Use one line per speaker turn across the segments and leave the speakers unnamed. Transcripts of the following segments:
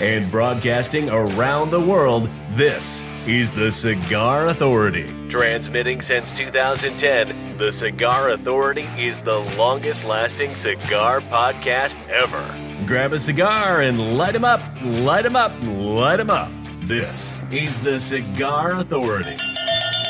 And broadcasting around the world, this is the Cigar Authority. Transmitting since 2010, the Cigar Authority is the longest lasting cigar podcast ever. Grab a cigar and light light 'em up, Light light 'em up, Light light 'em up. This is the Cigar Authority.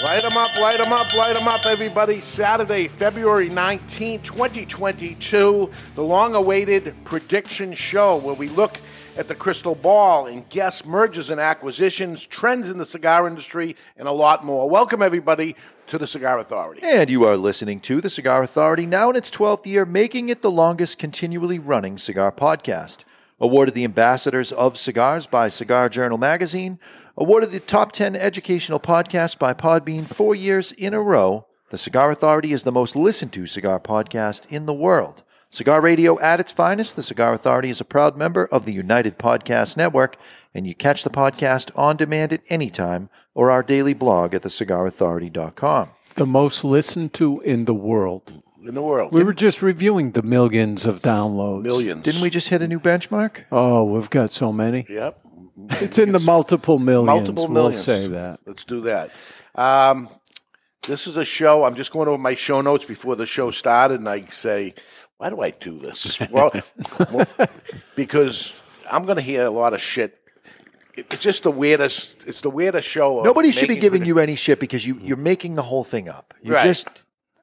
Light them up, light them up, light them up, everybody. Saturday, February 19, 2022, the long awaited prediction show where we look at the crystal ball and guess mergers and acquisitions, trends in the cigar industry, and a lot more. Welcome, everybody, to the Cigar Authority.
And you are listening to the Cigar Authority, now in its 12th year, making it the longest continually running cigar podcast. Awarded the Ambassadors of Cigars by Cigar Journal magazine, awarded the top 10 educational podcast by Podbean four years in a row. The Cigar Authority is the most listened to cigar podcast in the world. Cigar radio at its finest, the Cigar Authority is a proud member of the United Podcast Network, and you catch the podcast on demand at any time or our daily blog at thecigarauthority.com.
the most listened to in the world.
In the world.
We were just reviewing the millions of downloads.
millions.
Didn't we just hit a new benchmark?
Oh, we've got so many.
Yep.
It's in the multiple millions.
Multiple millions.
we'll
millions.
say that.
Let's do that. Um, this is a show. I'm just going over my show notes before the show started, and I say, why do I do this? Well, well, because I'm going to hear a lot of shit. It- It's just the weirdest. It's the weirdest show.
Nobody should be giving you any shit because you, you're making the whole thing up. You're
Right.
just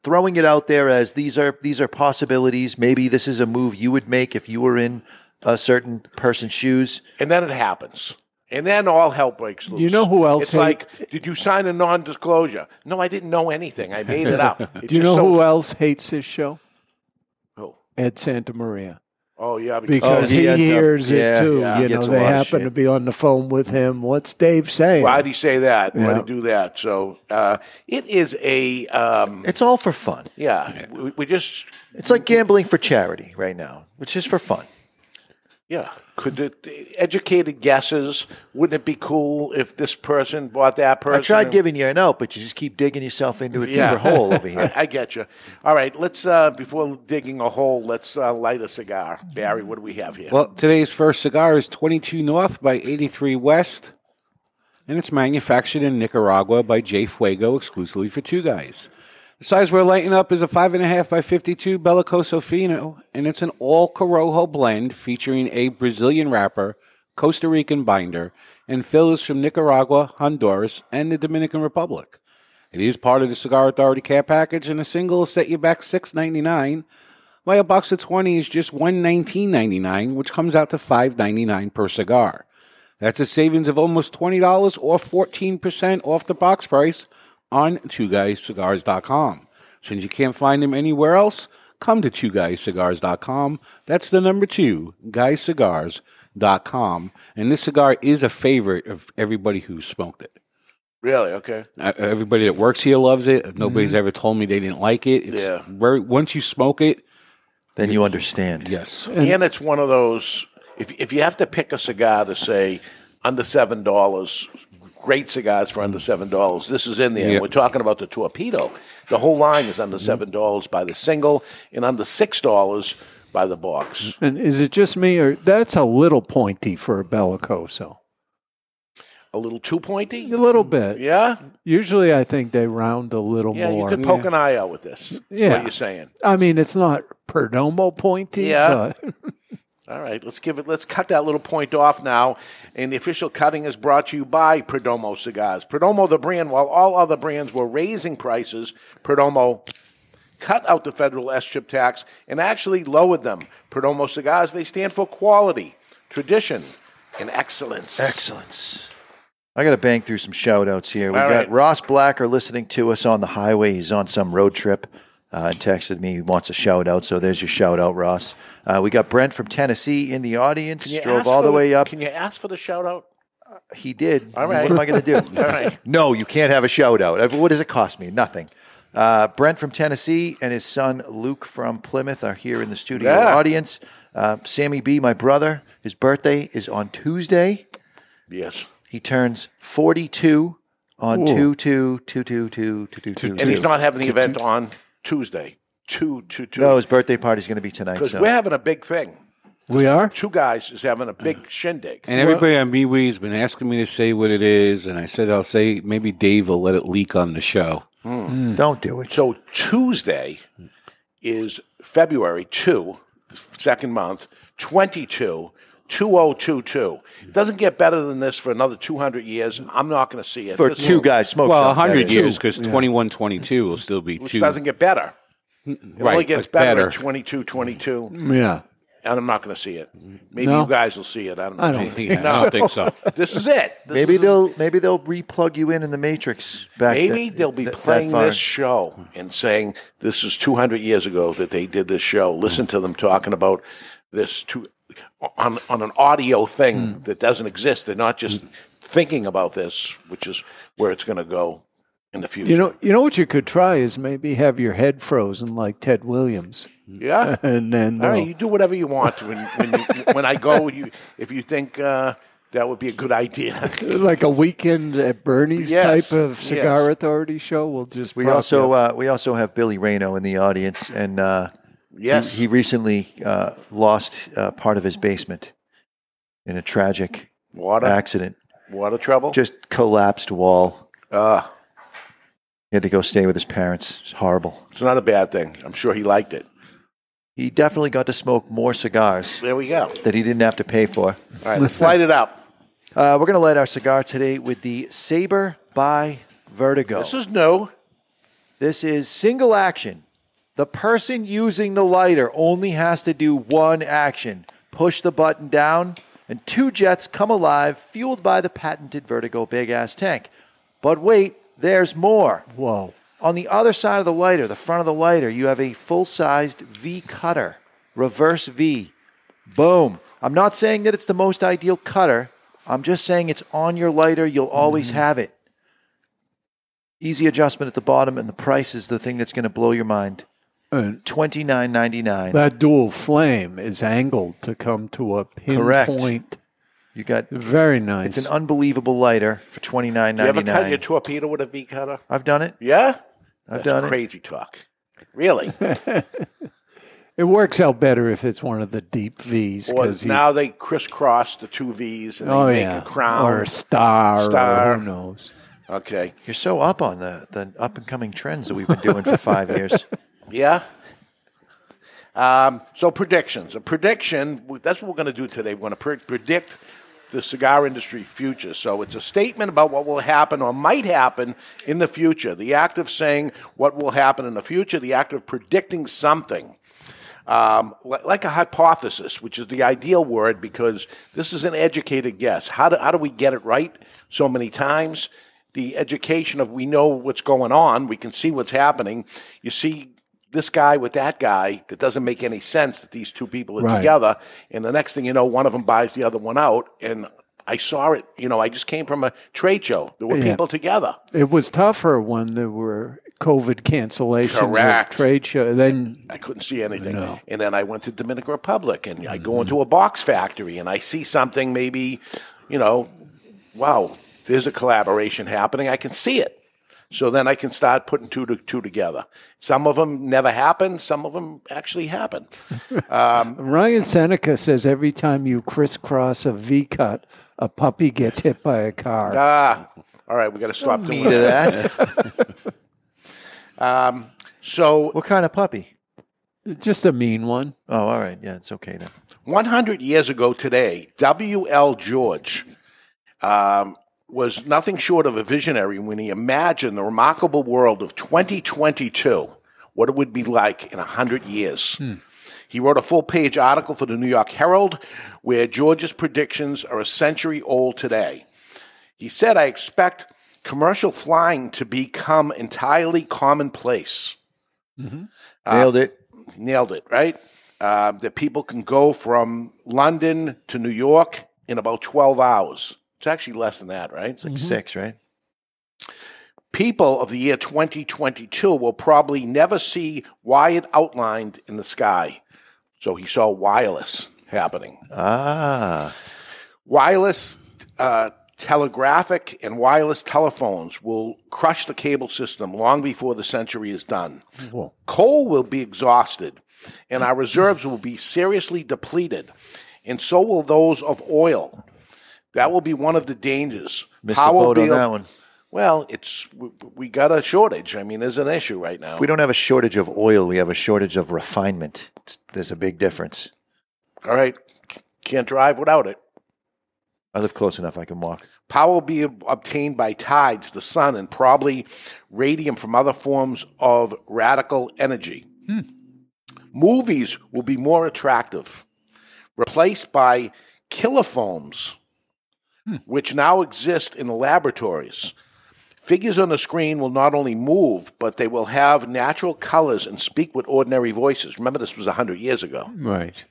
throwing it out there as these are these are possibilities. Maybe this is a move you would make if you were in a certain person's shoes.
and then it happens. And then all hell breaks loose.
You know who else
It's
hate-
like, did you sign a non-disclosure? No, I didn't know anything. I made it up. It's
Do you know
so-
who else hates this show?
Who?
Ed Santa Maria.
Oh yeah, because,
Because
Oh, he
he,
ends up-
hears
yeah,
it too.
yeah,
you know, they happen to be on the phone with him. What's Dave saying?
why'd he say that? Why'd
Yeah.
he do that? So uh, it is a um,
It's all for fun.
yeah. We, we just
It's like gambling for charity right now, which is for fun.
Yeah. Could it, educated guesses? Wouldn't it be cool if this person bought that person?
I tried giving you an out, but you just keep digging yourself into a deeper hole over here.
I, I get you. All right, let's uh, before digging a hole, let's uh, light a cigar. Barry, what do we have here?
Well, today's first cigar is 22 North by 83 West, and it's manufactured in Nicaragua by J Fuego exclusively for two guys. The size we're lighting up is a 5.5 by 52 Bellicoso Fino, and it's an all Corojo blend featuring a Brazilian wrapper, Costa Rican binder, and fillers from Nicaragua, Honduras, and the Dominican Republic. It is part of the Cigar Authority care package, and a single will set you back $6.99 while a box of 20 is just $119.99, which comes out to $5.99 per cigar. That's a savings of almost $20 or 14% off the box price on twoguyscigars.com. Since you can't find them anywhere else, come to twoguyscigars.com. That's the number two, guyscigars.com. And this cigar is a favorite of everybody who smoked it.
really? Okay.
Uh, Everybody that works here loves it. Nobody's ever told me they didn't like it. It's
Yeah.
very, once you smoke it,
Then you understand.
yes.
and it's one of those. If if you have to pick a cigar to say under seven dollars, great cigars for under seven dollars. This is in there.
Yeah.
We're talking about the torpedo. The whole line is under mm-hmm. seven dollars by the single, and under six dollars by the box.
And is it just me, or that's a little pointy for a Bellicoso?
A little too pointy.
A little bit.
Yeah,
Usually, I think they round a little more.
yeah. You
more.
could poke an eye out with this. is
Yeah.
what you're saying.
I mean, it's not Perdomo pointy.
Yeah.
but
All right, let's give it. Let's cut that little point off now. And the official cutting is brought to you by Perdomo Cigars. Perdomo, the brand, while all other brands were raising prices, Perdomo cut out the federal S chip tax and actually lowered them. Perdomo Cigars, they stand for quality, tradition, and excellence.
Excellence. I got to bang through some shout outs here. We
All
got
right.
Ross Blacker listening to us on the highway. He's on some road trip uh, and texted me. He wants a shout out. So there's your shout out, Ross. Uh, we got Brent from Tennessee in the audience.
Can you
Drove all
for
the way up.
Can you ask for the shout out?
He did.
All right.
What am I going to do?
All right.
No, you can't have a shout out. What does it cost me? Nothing. Uh, Brent from Tennessee and his son Luke from Plymouth are here in the studio
Yeah.
audience. Uh, Sammy B, my brother, his birthday is on Tuesday.
Yes.
He turns 42 on 2 2 2 2 2 2 2
And he's not having the event on Tuesday. Two, two, two.
No, his birthday party's going to be tonight.
because
So.
we're having a big thing.
We are?
Two guys is having a big shindig.
And everybody on MeWe has been asking me to say what it is, and I said I'll say maybe Dave will let it leak on the show. Hmm.
Don't do it.
So Tuesday is February 2, the second month, 22, 2022. It doesn't get better than this for another 200 years. I'm not going to see it.
For
This
two
will-
guys smoke
Well,
shop, that
100
is.
years because 21, 22 will still be
Which
two.
doesn't get better. It
right,
only gets
but
better,
better.
at 22, 22,
Yeah.
and I'm not going to see it. Maybe
No?
you guys will see it. I don't know.
I don't think
Yeah, I don't think so.
This is it. This
Maybe
is-
they'll maybe they'll replug you in in the Matrix back.
Maybe
that-
they'll be
that- that
playing
far.
this show and saying this is 200 years ago that they did this show. Listen to them talking about this to, on on an audio thing
Hmm.
that doesn't exist. They're not just thinking about this, which is where it's going to go in the future.
You know, you know what you could try is maybe have your head frozen like Ted Williams,
yeah.
and then
All right, you do whatever you want when when, you, when I go. You, if you think uh, that would be a good idea.
like a weekend at Bernie's
Yes,
type of cigar
yes.
authority show. We'll just
We also uh, we also have Billy Reno in the audience, and uh,
yes,
he, he recently uh, lost uh, part of his basement in a tragic
water
accident.
water trouble.
Just collapsed wall.
uh,
He had to go stay with his parents. It's horrible.
it's not a bad thing. I'm sure he liked it.
He definitely got to smoke more cigars
There we go.
that he didn't have to pay for.
All right, let's light it up.
Uh, we're going to light our cigar today with the Saber by Vertigo.
This is new.
This is single action. The person using the lighter only has to do one action push the button down, and two jets come alive, fueled by the patented Vertigo big ass tank. But wait, there's more.
Whoa.
On the other side of the lighter, the front of the lighter, you have a full sized V cutter, reverse V. Boom. I'm not saying that it's the most ideal cutter. I'm just saying it's on your lighter. You'll always mm-hmm. have it. Easy adjustment at the bottom, and the price is the thing that's going to blow your mind.
And
Twenty nine ninety nine.
that dual flame is angled to come to a pinpoint. Correct.
You got
Very nice.
it's an unbelievable lighter for twenty nine
You ever cut your
nine.
torpedo with a V cutter?
I've done it.
Yeah,
I've
That's
done it.
crazy talk. Really?
it works out better if it's one of the deep V's
Or
because
now they crisscross the two V's and they
oh
make
yeah,
a crown.
or a star,
Star.
or who knows.
okay.
You're so up on the, the up and coming trends that we've been doing for five years.
Yeah. Um, so predictions. A prediction. That's what we're going to do today. We're going to pre- predict the cigar industry future. So it's a statement about what will happen or might happen in the future. The act of saying what will happen in the future. The act of predicting something. um, like a hypothesis, which is the ideal word because this is an educated guess. How do, how do we get it right so many times? The education of we know what's going on, we can see what's happening. You see this guy with that guy that doesn't make any sense that these two people are
Right.
together, and the next thing you know, one of them buys the other one out. And I saw it. You know, I just came from a trade show. There were
Yeah.
people together.
It was tougher when there were COVID cancellations
Correct.
of trade show. Then
I couldn't see anything.
No.
And then I went to Dominican Republic and I go mm-hmm. into a box factory and I see something maybe, you know, wow, there's a collaboration happening. I can see it. So then I can start putting two to two together. Some of them never happen. Some of them actually happen.
Ryan Seneca says every time you crisscross a V cut, a puppy gets hit by a car.
Ah, all right, we got to stop
Me
doing
to
that.
that.
So
what kind of puppy?
Just a mean one.
Oh, all right. Yeah, it's okay then.
100 years ago today, W.L. George um, was nothing short of a visionary when he imagined the remarkable world of 2022, what it would be like in 100 years. Hmm. He wrote a full page article for the New York Herald where George's predictions are a century old today. He said, I expect commercial flying to become entirely commonplace mm-hmm.
uh, Nailed it.
nailed it, right? Uh, that people can go from London to New York in about 12 hours. It's actually less than that, right?
It's like six, right?
people of the year 2022 will probably never see wired outlined in the sky. So he saw wireless happening.
Ah.
Wireless uh, telegraphic and wireless telephones will crush the cable system long before the century is done. Coal will be exhausted, and our reserves will be seriously depleted, and so will those of oil. That will be one of the dangers.
Missed the boat on that one.
Well, it's we, we got a shortage. I mean, there's an issue right now.
We don't have a shortage of oil. We have a shortage of refinement. It's, there's a big difference.
All right, can't drive without it.
I live close enough. I can walk.
Power will be obtained by tides, the sun, and probably radium from other forms of radical energy. Hmm. Movies will be more attractive, replaced by kilofoams, which now exist in laboratories. Figures on the screen will not only move, but they will have natural colors and speak with ordinary voices. Remember, this was 100 years ago.
Right.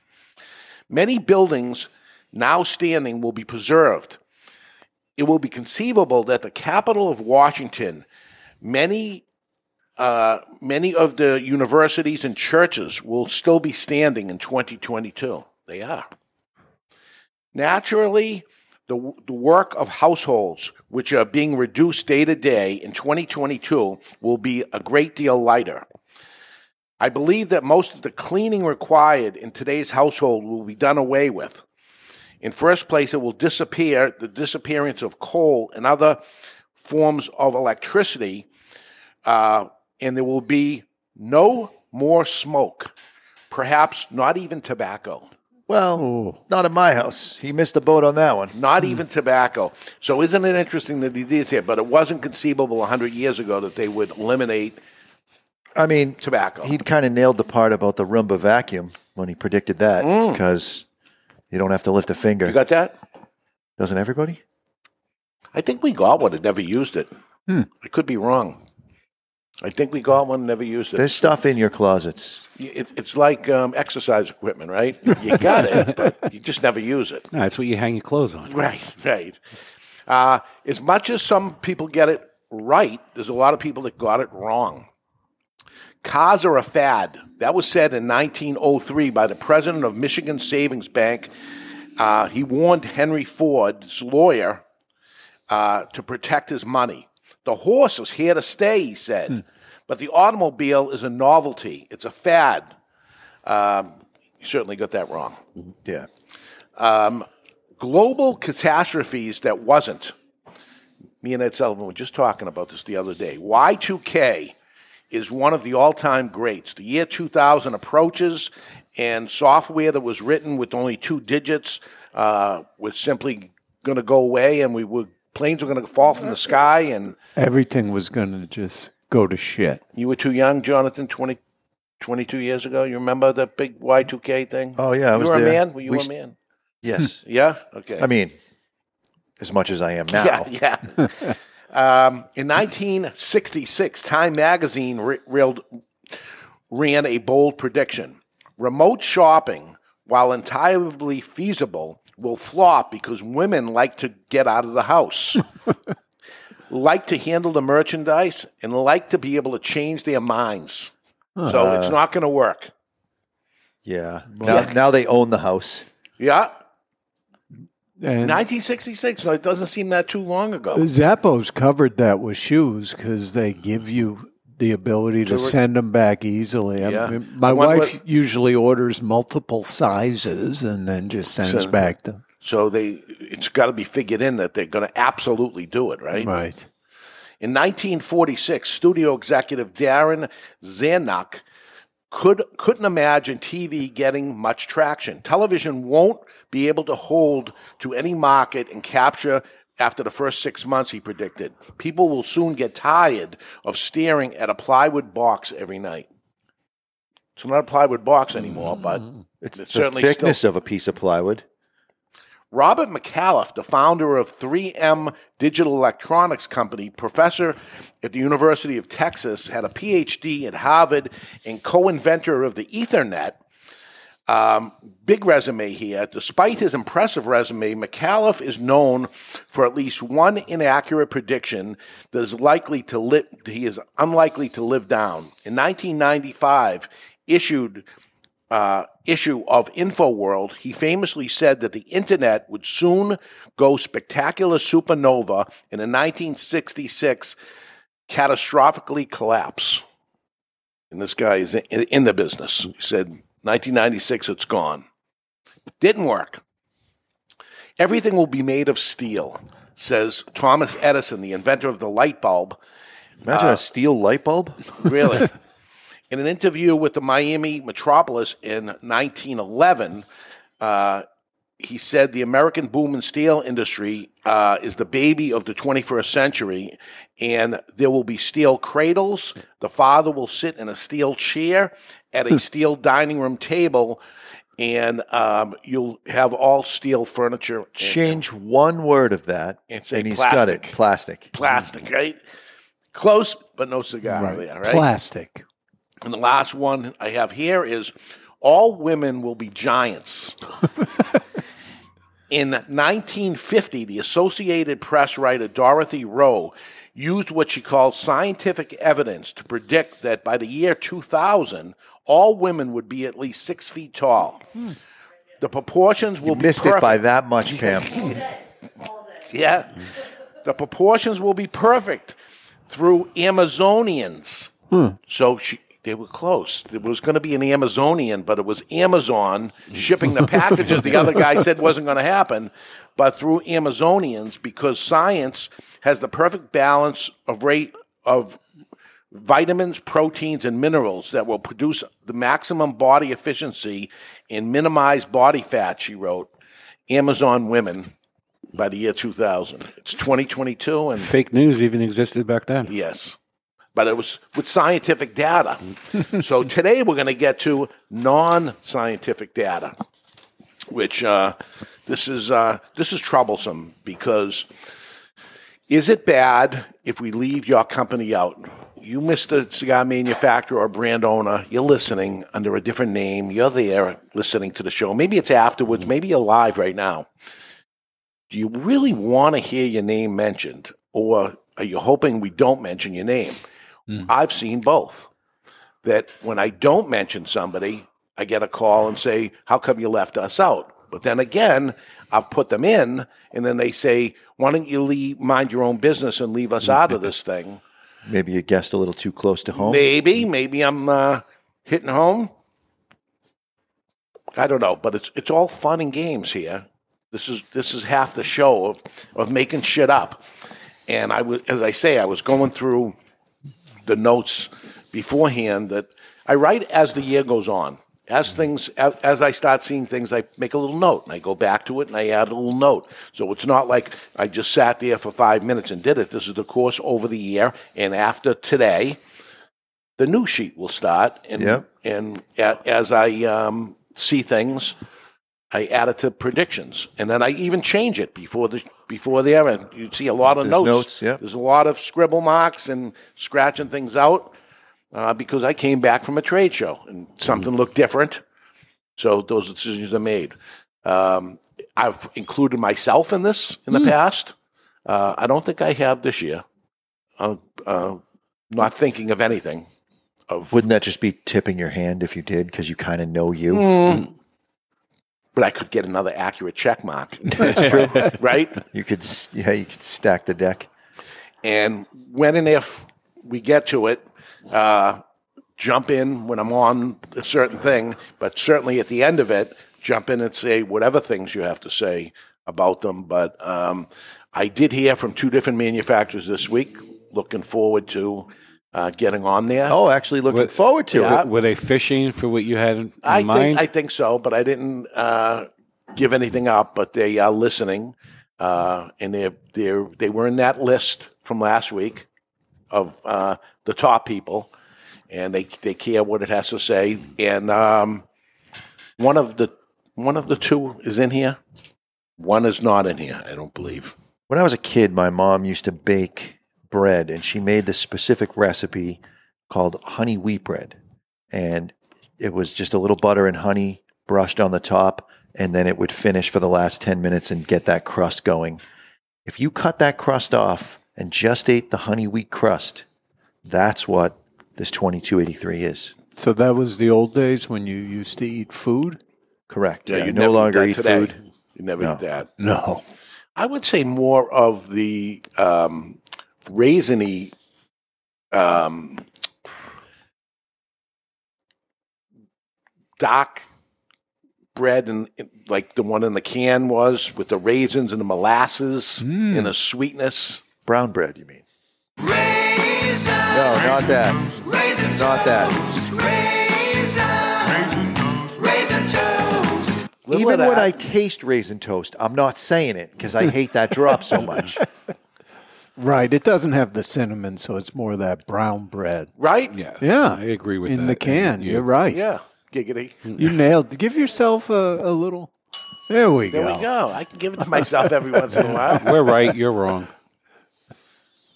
Many buildings now standing will be preserved. It will be conceivable that the capital of Washington, many uh, many of the universities and churches will still be standing in 2022. They are. Naturally, the, the work of households, which are being reduced day to day in 2022, will be a great deal lighter. I believe that most of the cleaning required in today's household will be done away with. In first place, it will disappear the disappearance of coal and other forms of electricity, uh, and there will be no more smoke, perhaps not even tobacco.
Well, not in my house. He missed the boat on that one.
Not hmm. even tobacco. So, isn't it interesting that he did say, it? but it wasn't conceivable 100 years ago that they would eliminate
I mean,
tobacco.
He'd kind of nailed the part about the Roomba vacuum when he predicted that hmm. because you don't have to lift a finger.
you got that?
Doesn't everybody?
I think we got one and never used it. Hmm. I could be wrong. I think we got one and never used it.
There's stuff in your closets.
It, it's like um, exercise equipment, right? You got it, but you just never use it.
No, that's what you hang your clothes on.
Right, right. Uh, as much as some people get it right, there's a lot of people that got it wrong. Cars are a fad. That was said in 1903 by the president of Michigan Savings Bank. Uh, he warned Henry Ford's lawyer uh, to protect his money. The horse is here to stay, he said, but the automobile is a novelty. It's a fad. Um, you certainly got that wrong
Yeah.
global catastrophes that wasn't. Me and Ed Sullivan were just talking about this the other day. Y2K is one of the all time greats. The year 2000 approaches, and software that was written with only two digits uh, was simply going to go away, and we were planes were going to fall from the sky. And
Everything was going to just go to shit.
you were too young, Jonathan, 20, 22 years ago. You remember the big Y2K thing?
Oh, yeah, I
you
was
were a man. Were you
We
a
s-
man?
Yes.
Yeah. Okay.
I mean, as much as I am now.
Yeah, yeah. um, in 1966, Time Magazine re- reeled- ran a bold prediction: remote shopping, while entirely feasible, will flop because women like to get out of the house. like to handle the merchandise and like to be able to change their minds. So it's uh-huh. not going to work.
Yeah. Now, now they own the house.
Yeah.
And
1966. No, it doesn't seem that too long ago.
Zappos covered that with shoes because they give you the ability to send them back easily. I
Yeah.
mean, my
The
wife
with-
usually orders multiple sizes and then just sends
Send-
back them.
So they, it's got to be figured in that they're going to absolutely do it, right?
Right.
In 1946, studio executive Darryl Zanuck could couldn't imagine TV getting much traction. Television won't be able to hold to any market and capture after the first six months. He predicted people will soon get tired of staring at a plywood box every night. It's not a plywood box anymore, but mm-hmm.
It's
It's
the
certainly
thickness
still-
of a piece of plywood.
Robert Metcalfe, the founder of 3M Digital Electronics Company, professor at the University of Texas, had a PhD at Harvard and co inventor of the Ethernet. Um, big resume here. Despite his impressive resume, Metcalfe is known for at least one inaccurate prediction that is likely to li- he is unlikely to live down. In 1995, issued uh, issue of InfoWorld, he famously said that the internet would soon go spectacular supernova and in a 1966 catastrophically collapse. And this guy is in the business. He said, 1996, it's gone. Didn't work. Everything will be made of steel, says Thomas Edison, the inventor of the light bulb.
Imagine a steel light bulb.
Really? in an interview with the Miami Metropolis in 1911, uh, he said the American boom and steel industry uh, is the baby of the 21st century, and there will be steel cradles. The father will sit in a steel chair at a steel dining room table, and um, you'll have all steel furniture. and-
Change one word of that,
And say
and he's got it.
plastic.
Plastic.
plastic, right? Close, but no cigar there, right?
Plastic.
And the last one I have here is all women will be giants. In 1950, the Associated Press writer Dorothy Roe used what she called scientific evidence to predict that by the year 2000, all women would be at least six feet tall. The proportions will be
Missed it
perfect.
by that much, Pam.
Yeah. The proportions will be perfect through Amazonians. Hmm. So she, they were close. It was going to be an Amazonian, but it was Amazon shipping the packages. the other guy said wasn't going to happen, but through Amazonians because science has the perfect balance of rate of vitamins, proteins, and minerals that will produce the maximum body efficiency and minimize body fat, she wrote. Amazon women by the year 2000. It's 2022, and
Fake news even existed back then.
yes, but it was with scientific data. so today we're going to get to non scientific data, which uh, this is uh, this is troublesome because is it bad if we leave your company out? You, Mr. Cigar Manufacturer or brand owner, you're listening under a different name. You're there listening to the show. Maybe it's afterwards. Maybe you're live right now. Do you really want to hear your name mentioned? Or are you hoping we don't mention your name? I've seen both. That when I don't mention somebody, I get a call and say, How come you left us out? But then again, I've put them in, and then they say, Why don't you leave, mind your own business and leave us out of this thing?
Maybe you guessed a little too close to home.
Maybe, maybe I'm uh, hitting home. I don't know, but it's it's all fun and games here. This is this is half the show of, of making shit up. And I was, as I say, I was going through the notes beforehand that I write as the year goes on. As things, as, as I start seeing things, I make a little note and I go back to it and I add a little note. So it's not like I just sat there for five minutes and did it. This is the course over the year. And after today, the new sheet will start. And,
Yep.
and a, as I um, see things, I add it to predictions, and then I even change it before the before there. And you see a lot of
There's
notes.
notes, yep.
There's a lot of scribble marks and scratching things out uh, because I came back from a trade show and something looked different. So those decisions are made. Um, I've included myself in this in the past. Uh, I don't think I have this year. I'm uh, not thinking of anything. Of
Wouldn't that just be tipping your hand if you did because you kind of know you?
Mm. But I could get another accurate check mark. That's true, right?
You could, yeah, you could stack the deck.
And when and if we get to it, uh, jump in when I'm on a certain thing, but certainly at the end of it, jump in and say whatever things you have to say about them. But um, I did hear from two different manufacturers this week. Looking forward to uh, getting on there.
Oh, actually, looking
What-
forward to
Yeah.
it.
Were they fishing for what you had in
I
mind?
think I think so, but I didn't uh, give anything up. But they are listening, uh, and they they they were in that list from last week of uh, the top people, and they they care what it has to say. And um, one of the one of the two is in here. One is not in here. I don't believe.
When I was a kid, my mom used to bake bread, and she made this specific recipe called honey wheat bread. And it was just a little butter and honey brushed on the top, and then it would finish for the last 10 minutes and get that crust going. If you cut that crust off and just ate the honey wheat crust, that's what this 2283 is.
So that was the old days when you used to eat food?
Correct.
Yeah,
Yeah,
you
no
never
longer eat
today.
food.
You never
No.
eat that.
No.
I would say more of the um, raisiny um, dark bread and like the one in the can was with the raisins and the molasses and the sweetness.
Brown bread, you mean? No, not that. Not that.
Little
Even when. I taste raisin toast, I'm not saying it because I hate that drop so much.
Right. It doesn't have the cinnamon, so it's more that brown bread.
right?
Yeah,
Yeah.
I agree with you.
In
that.
the can.
And
You're right.
Yeah, giggity.
You nailed Give yourself a, a little. There we go.
There
go.
we go. I can give it to myself every once in a while.
We're right. You're wrong.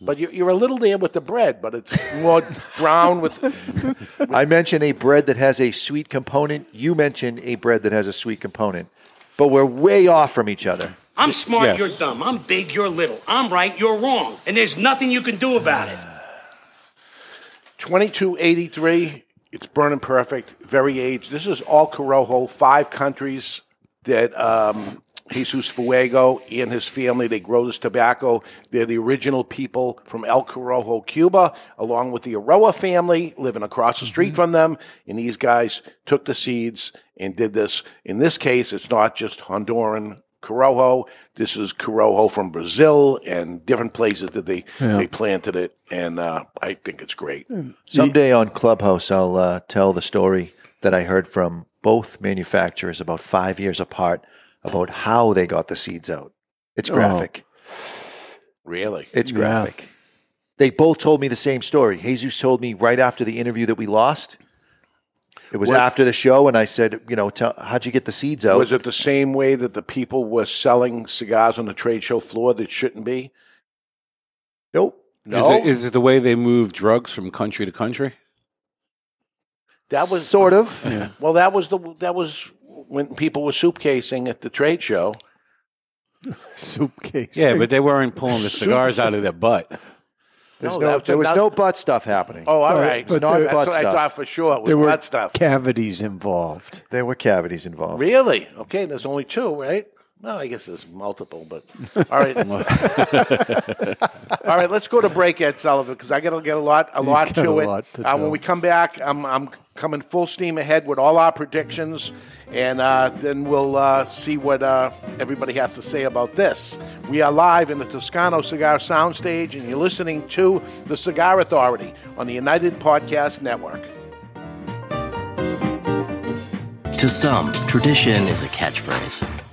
But you're, you're a little there with the bread, but it's more brown with.
I mentioned a bread that has a sweet component. You mentioned a bread that has a sweet component. But we're way off from each other.
I'm smart,
Yes.
you're dumb. I'm big, you're little. I'm right, you're wrong. And there's nothing you can do about it.
2283. It's burning perfect, very aged. This is all Corojo, five countries that um, Jesus Fuego and his family, they grow this tobacco. They're the original people from El Corojo, Cuba, along with the Aroa family living across the street from them. And these guys took the seeds and did this. In this case, it's not just Honduran Corojo. This is Corojo from Brazil and different places that they, they planted it. And uh, I think it's great.
Someday on Clubhouse, I'll uh, tell the story that I heard from both manufacturers about five years apart about how they got the seeds out. It's graphic.
Really?
It's
Yeah.
graphic. They both told me the same story. Jesus told me right after the interview that we lost. It was
What-
after the show, and I said, you know, tell, how'd you get the seeds out?
Was it the same way that the people were selling cigars on the trade show floor that shouldn't be?
nope.
No,
Is, it, is it the way they move drugs from country to country?
that was
sort of. Yeah.
Well, that was the that was when people were soup casing at the trade show.
Soup case.
Yeah, but they weren't pulling the cigars out of their butt.
There's
No,
no, there was no butt stuff happening.
Oh, all right.
But-
right.
but
That's
there-
what
butt
I
stuff.
thought for sure. It was
there were
butt stuff.
cavities involved.
There were cavities involved.
Really? Okay, there's only two, right? Well, I guess there's multiple, but all right. all right, let's go to break, Ed Sullivan, because I got to get a lot, a lot to
a
it.
lot to
uh, when we come back, I'm, I'm coming full steam ahead with all our predictions, and uh, then we'll uh, see what uh, everybody has to say about this. We are live in the Toscano Cigar Soundstage, and you're listening to the Cigar Authority on the United Podcast Network.
To some, tradition is a catchphrase.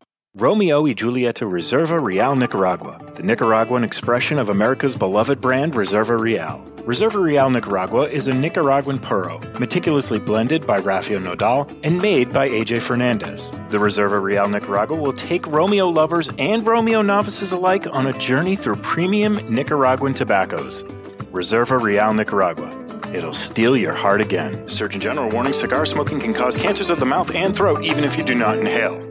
Romeo y Julieta Reserva Real Nicaragua, the Nicaraguan expression of America's beloved brand Reserva Real. Reserva Real Nicaragua is a Nicaraguan puro, meticulously blended by Rafael Nodal and made by AJ Fernandez. The Reserva Real Nicaragua will take Romeo lovers and Romeo novices alike on a journey through premium Nicaraguan tobaccos. Reserva Real Nicaragua. It'll steal your heart again. Surgeon General warning cigar smoking can cause cancers of the mouth and throat even if you do not inhale.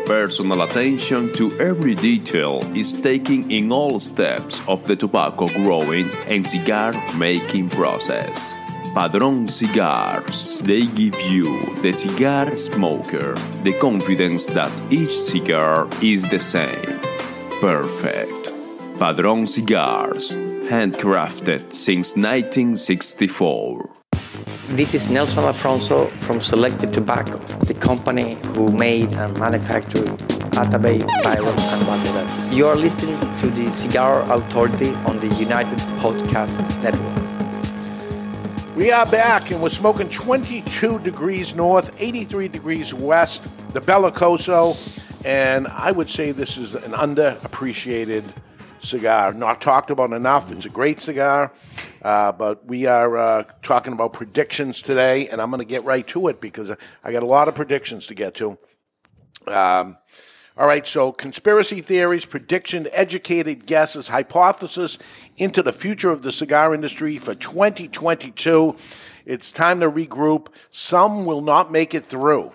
personal attention to every detail is taken in all steps of the tobacco growing and cigar making process. Padron Cigars. They give you, the cigar smoker, the confidence that each cigar is the same. Perfect. Padron Cigars. Handcrafted since 1964.
This is Nelson Alfonso from Selected Tobacco, the company who made and manufactured Atabey, Byron, and Wanderer. You are listening to the Cigar Authority on the United Podcast Network.
We are back and we're smoking 22 degrees north, 83 degrees west, the Bellicoso, and I would say this is an underappreciated cigar. Not talked about enough. It's a great cigar, uh, but we are uh, talking about predictions today, and I'm going to get right to it because I got a lot of predictions to get to. Um, all right, so conspiracy theories, prediction, educated guesses, hypothesis into the future of the cigar industry for 2022. It's time to regroup. Some will not make it through.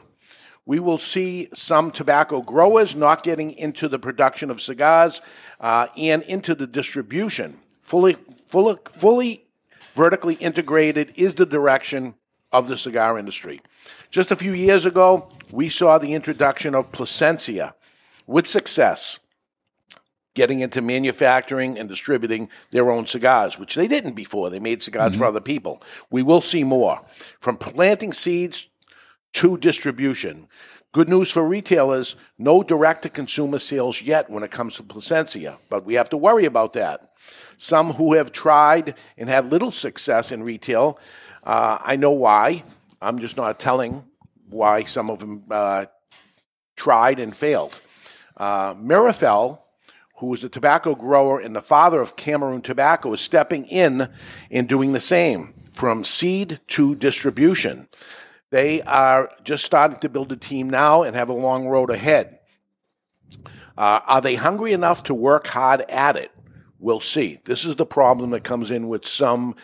We will see some tobacco growers not getting into the production of cigars uh, and into the distribution. Fully, fully, fully vertically integrated is the direction of the cigar industry. Just a few years ago, we saw the introduction of Plasencia with success, getting into manufacturing and distributing their own cigars, which they didn't before. They made cigars mm-hmm. for other people. We will see more. From planting seeds to distribution. Good news for retailers no direct to consumer sales yet when it comes to Plasencia, but we have to worry about that. Some who have tried and had little success in retail, uh, I know why. I'm just not telling why some of them uh, tried and failed. Uh, Meerapfel, who is a tobacco grower and the father of Cameroon Tobacco, is stepping in and doing the same from seed to distribution. They are just starting to build a team now and have a long road ahead. Uh, are they hungry enough to work hard at it? We'll see. This is the problem that comes in with some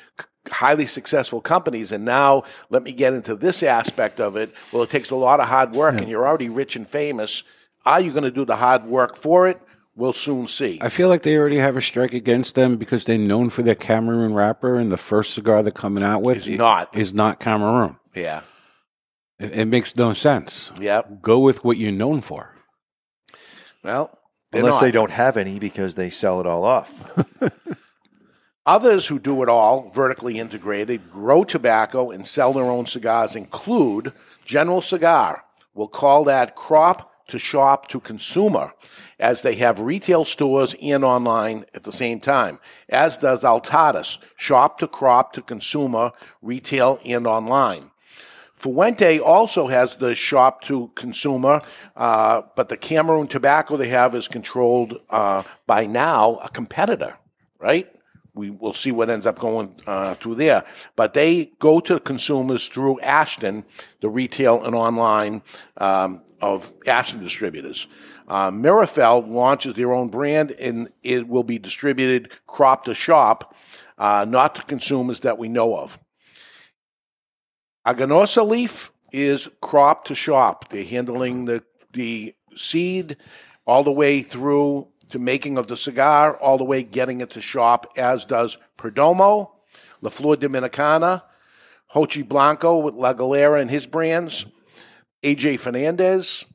highly successful companies. And now let me get into this aspect of it. Well, it takes a lot of hard work, yeah. and you're already rich and famous. Are you going to do the hard work for it? We'll soon see.
I feel like they already have a strike against them because they're known for their Cameroon wrapper, and the first cigar they're coming out with
is not
is not Cameroon.
Yeah.
It, it makes no sense.
Yep.
Go with what you're known for.
Well,
Unless they don't have any because they sell it all off.
Others who do it all, vertically integrated, grow tobacco and sell their own cigars include General Cigar. We'll call that crop to shop to consumer, as they have retail stores and online at the same time, as does Altadis, shop to crop to consumer, retail and online. Fuente also has the shop to consumer, uh, but the Cameroon tobacco they have is controlled uh, by now a competitor, right? We will see what ends up going uh, through there. But they go to consumers through Ashton, the retail and online um, of Ashton distributors. Uh, Meerapfel launches their own brand and it will be distributed crop to shop, uh, not to consumers that we know of. Aganorsa leaf is crop to shop. They're handling the the seed all the way through to making of the cigar, all the way getting it to shop, as does Perdomo, La Flor Dominicana, Jochy Blanco with La Galera and his brands, AJ Fernandez,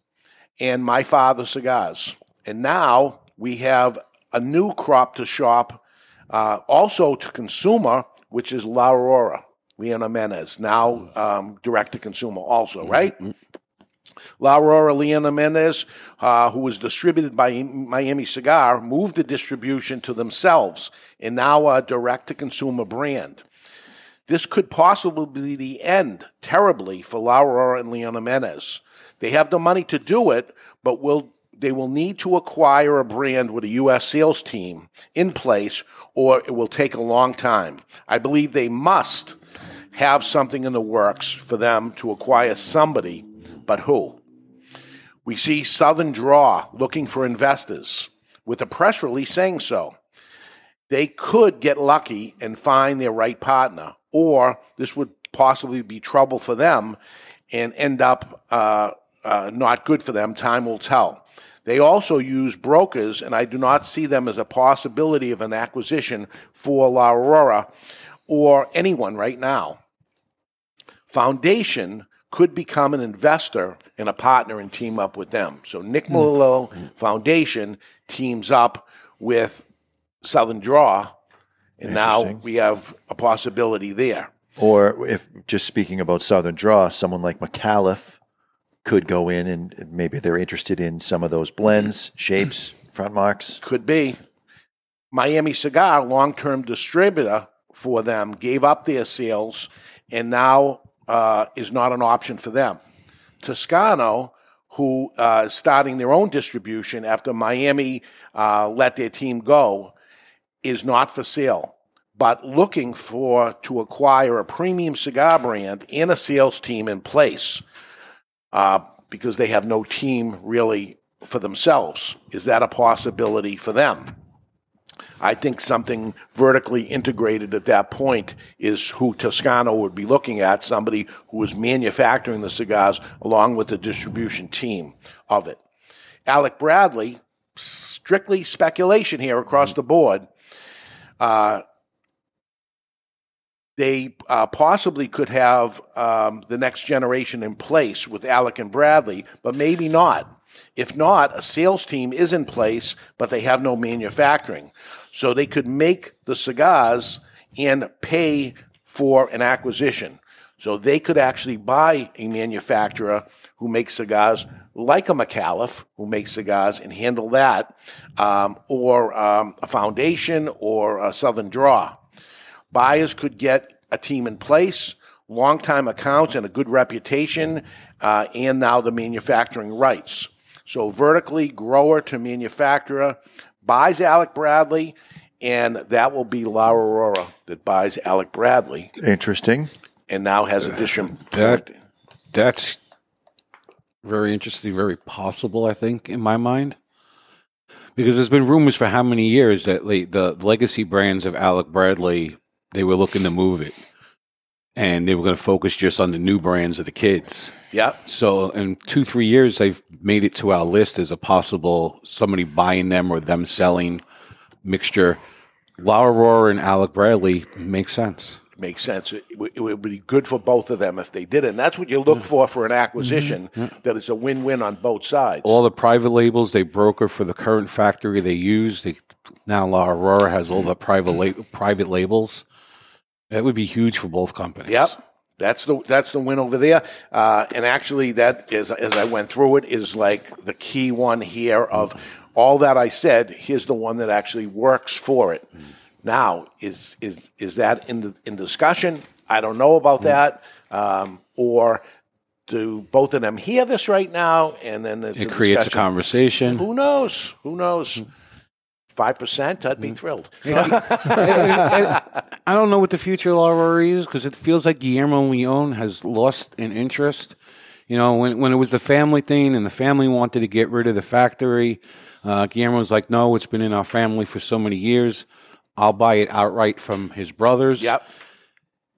and My Father Cigars. And now we have a new crop to shop, uh, also to consumer, which is La Aurora, Leon Jimenez, now um, direct to consumer also, right? La Aurora Leon Jimenez, uh, who was distributed by Miami Cigar, moved the distribution to themselves and now a direct to consumer brand. This could possibly be the end, terribly, for La Aurora and Leon Jimenez. They have the money to do it, but will they will need to acquire a brand with a U.S. sales team in place, or it will take a long time. I believe they must have something in the works for them to acquire somebody, but who? We see Southern Draw looking for investors with a press release saying so. They could get lucky and find their right partner, or this would possibly be trouble for them and end up uh, uh, not good for them. Time will tell. They also use brokers, and I do not see them as a possibility of an acquisition for La Aurora or anyone right now. Foundation could become an investor and a partner and team up with them. So Nick hmm. Melillo Foundation teams up with Southern Draw, and now we have a possibility there.
Or if just speaking about Southern Draw, someone like McAuliffe could go in and maybe they're interested in some of those blends, shapes, front marks.
Could be. Miami Cigar, long term distributor for them, gave up their sales and now uh, is not an option for them. Toscano, who uh, is starting their own distribution after Miami uh, let their team go, is not for sale, but looking for to acquire a premium cigar brand and a sales team in place uh, because they have no team really for themselves. Is that a possibility for them? I think something vertically integrated at that point is who Toscano would be looking at, somebody who is manufacturing the cigars along with the distribution team of it. Alec Bradley, strictly speculation here across the board. Uh, they uh, possibly could have um, the next generation in place with Alec and Bradley, but maybe not. If not, a sales team is in place, but they have no manufacturing. So they could make the cigars and pay for an acquisition. So they could actually buy a manufacturer who makes cigars like a McAuliffe, who makes cigars and handle that, um, or um, a foundation or a Southern Draw. Buyers could get a team in place, long-time accounts and a good reputation, uh, and now the manufacturing rights. So vertically, grower to manufacturer buys Alec Bradley, and that will be La Aurora that buys Alec Bradley,
Interesting.
and now has a uh, distribution.
That that's very interesting, very possible. I think in my mind, because there's been rumors for how many years that like, the legacy brands of Alec Bradley they were looking to move it, and they were going to focus just on the new brands of the kids.
Yeah.
So in two three years, they've made it to our list as a possible somebody buying them or them selling mixture. La Aurora and Alec Bradley makes sense.
Makes sense. It, w- it would be good for both of them if they did it. And that's what you look for for an mm-hmm. acquisition, mm-hmm. that it's a win-win on both sides.
All the private labels they broker for the current factory they use. They, now La Aurora has all the private la- private labels. That would be huge for both companies.
Yep. That's the that's the win over there, uh, and actually that is as I went through it is like the key one here of all that I said. Here's the one that actually works for it. Now is is is that in the in discussion? I don't know about that, um, or do both of them hear this right now and then
It creates a conversation.
Who knows? Who knows? Five percent, I'd be thrilled.
I don't know what the future of La Aurora is because it feels like Guillermo León has lost an interest. You know, when when it was the family thing and the family wanted to get rid of the factory, uh, Guillermo was like, "No, it's been in our family for so many years. I'll buy it outright from his brothers."
Yep.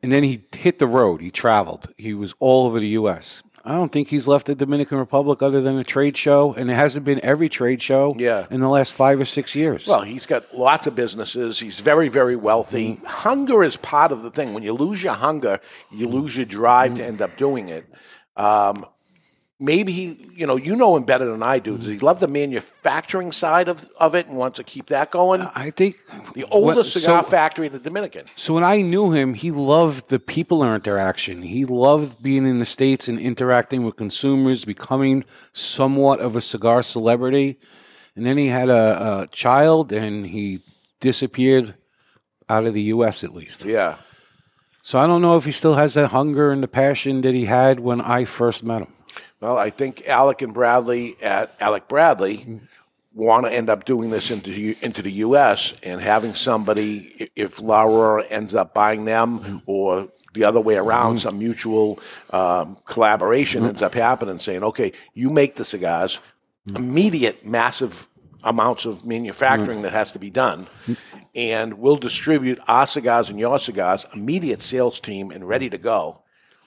And then he hit the road. He traveled. He was all over the U.S. I don't think he's left the Dominican Republic other than a trade show, and it hasn't been every trade show
Yeah.
in the last five or six years.
Well, he's got lots of businesses. He's very, very wealthy.
Mm-hmm.
Hunger is part of the thing. When you lose your hunger, you lose your drive
Mm-hmm.
to end up doing it. Um, maybe he, you know, you know him better than I do. Does he love the manufacturing side of, of it and wants to keep that going?
I think
the oldest
What-
cigar factory in the Dominican.
So when I knew him, he loved the people interaction. He loved being in the states and interacting with consumers, becoming somewhat of a cigar celebrity. And then he had a, a child, and he disappeared out of the U.S. at least.
Yeah.
So I don't know if he still has that hunger and the passion that he had when I first met him.
Well, I think Alec and Bradley at Alec Bradley mm-hmm. want to end up doing this into into the U.S. and having somebody, if La Aurora ends up buying them, mm-hmm. or the other way around, mm-hmm. some mutual um, collaboration ends up happening, saying, "Okay, you make the cigars, immediate, massive amounts of manufacturing that has to be done." And we'll distribute our cigars and your cigars, immediate sales team, and ready to go.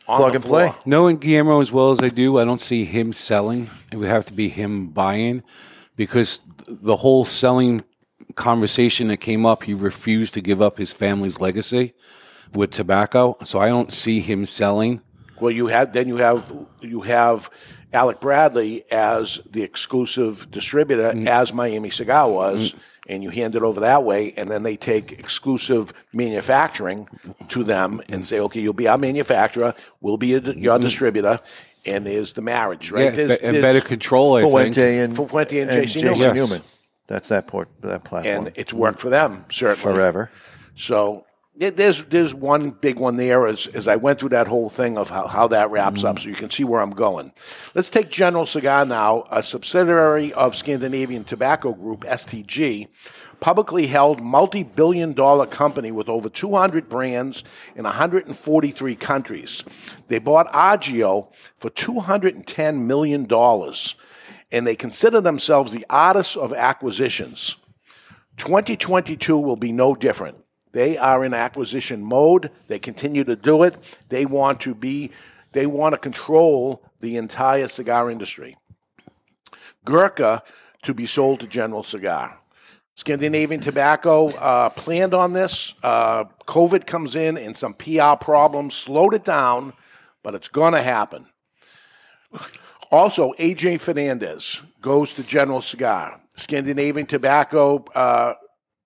On the floor.
Knowing Guillermo as well as I do, I don't see him selling. It would have to be him buying because the whole selling conversation that came up, he refused to give up his family's legacy with tobacco. So I don't see him selling.
Well, you have then you have you have Alec Bradley as the exclusive distributor, mm. as Miami Cigar was, mm. And you hand it over that way, and then they take exclusive manufacturing to them and say, okay, you'll be our manufacturer, we'll be a, your mm-hmm. distributor, and there's the marriage, right?
Yeah,
There's-
be- and
there's-
better control, I
Fuente
think.
and
Fuente and,
and
JC
JC
Newman.
Newman. That's that port that platform.
and it's worked for them certainly
Forever.
So there- there's there's one big one there as as I went through that whole thing of how, how that wraps up, mm. so you can see where I'm going. Let's take General Cigar now, a subsidiary of Scandinavian Tobacco Group (STG). Publicly held multi billion dollar company with over 200 brands in 143 countries. They bought Agio for $210 million, and they consider themselves the artists of acquisitions. 2022 will be no different. They are in acquisition mode. They continue to do it. They want to be, they want to control the entire cigar industry. Gurkha to be sold to General Cigar. Scandinavian Tobacco uh, planned on this. Uh, COVID comes in and some PR problems slowed it down, but it's going to happen. Also, AJ Fernandez goes to General Cigar. Scandinavian Tobacco uh,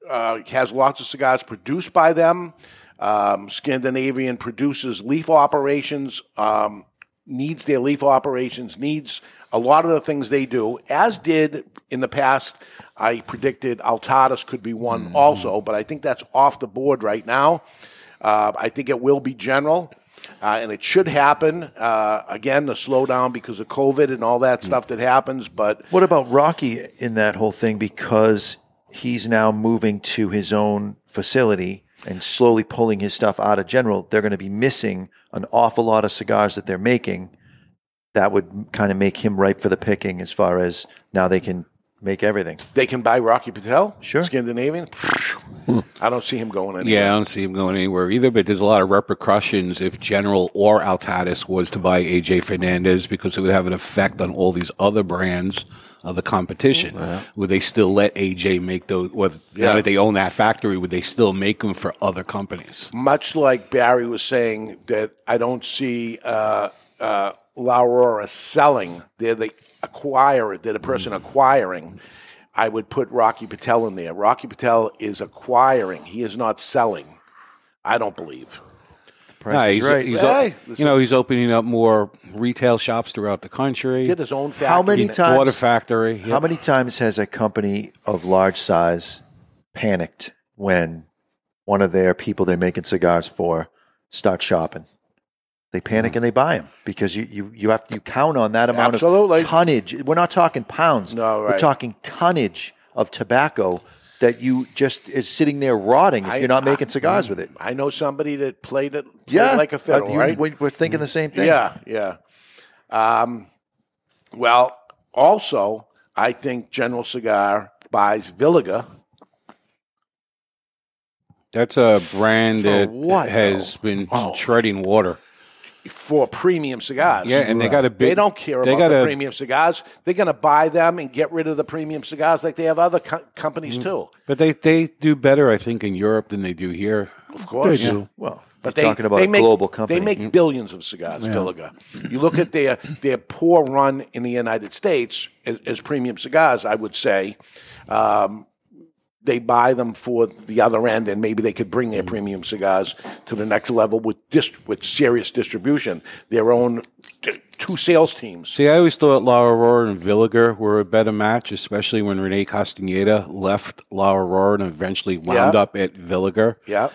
uh, has lots of cigars produced by them. Um, Scandinavian produces leaf operations, um, needs their leaf operations, needs a lot of the things they do, as did in the past. I predicted Altadis could be one also, but I think that's off the board right now. Uh, I think it will be general. Uh, and it should happen. Uh, again, the slowdown because of COVID and all that stuff that happens. But
What about Rocky in that whole thing? Because he's now moving to his own facility and slowly pulling his stuff out of general. They're going to be missing an awful lot of cigars that they're making. That would kind of make him ripe for the picking as far as now they can make everything.
They can buy Rocky Patel,
Sure.
Scandinavian. I don't see him going anywhere.
Yeah, I don't see him going anywhere either. But there's a lot of repercussions if General or Altadis was to buy AJ Fernandez because it would have an effect on all these other brands of the competition. Would they still let AJ make those? Well,
Yeah.
now that they own that factory, would they still make them for other companies?
Much like Barry was saying that I don't see uh, uh, La Aurora selling. They're the acquirer. They're the person acquiring. I would put Rocky Patel in there. Rocky Patel is acquiring. He is not selling. I don't believe.
Nah, he's, he's
Hey,
you know, he's opening up more retail shops throughout the country.
Get his own factory.
How many
in
times?
Water factory.
How many times has a company of large size panicked when one of their people they're making cigars for start shopping? They panic
Mm.
and they buy them because you, you, you have you count on that amount
Absolutely.
of tonnage. We're not talking pounds.
No,
We're talking tonnage of tobacco that you just is sitting there rotting if
I-
you're not making
I-
cigars with it.
I know somebody that played it, played
Yeah,
like a fiddle,
uh, you-
right?
we- We're thinking the same thing.
Yeah, yeah. Um, well, also, I think General Cigar buys Villiger.
That's a brand
For
that
what,
has been treading water.
For premium cigars.
Yeah, and they got a big-
They don't care
they
about
got
the
a-
premium cigars. They're going to buy them and get rid of the premium cigars like they have other co- companies too.
But they, they do better, I think, in Europe than they do here.
Of course.
They do.
Well,
But
you're
they,
talking about
they
a
make,
global company.
They make billions of cigars, Villiger. You look at their their poor run in the United States as, as premium cigars. I would say um, they buy them for the other end, and maybe they could bring their mm. premium cigars to the next level with dist- with serious distribution. Their own t- two sales teams.
See, I always thought La Aurora and Villiger were a better match, especially when Rene Castaneda left La Aurora and eventually wound
Yeah.
up at Villiger.
Yeah.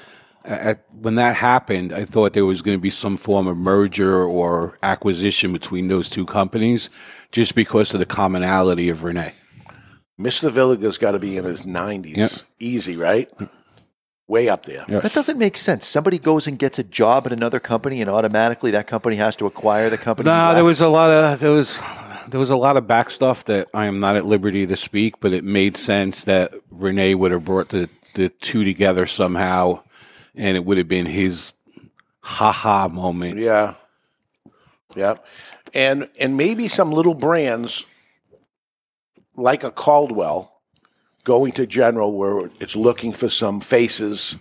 At, when that happened, I thought there was going to be some form of merger or acquisition between those two companies just because of the commonality of Rene.
Mr. Villiger's got to be in his nineties,
Yep.
easy, right? Way up there.
That doesn't make sense. Somebody goes and gets a job at another company, and automatically that company has to acquire the company.
No,
he
there was a lot of there was there was a lot of back stuff that I am not at liberty to speak, but it made sense that Renee would have brought the the two together somehow, and it would have been his ha ha moment.
Yeah. Yeah. And and maybe some little brands like a Caldwell going to General where it's looking for some faces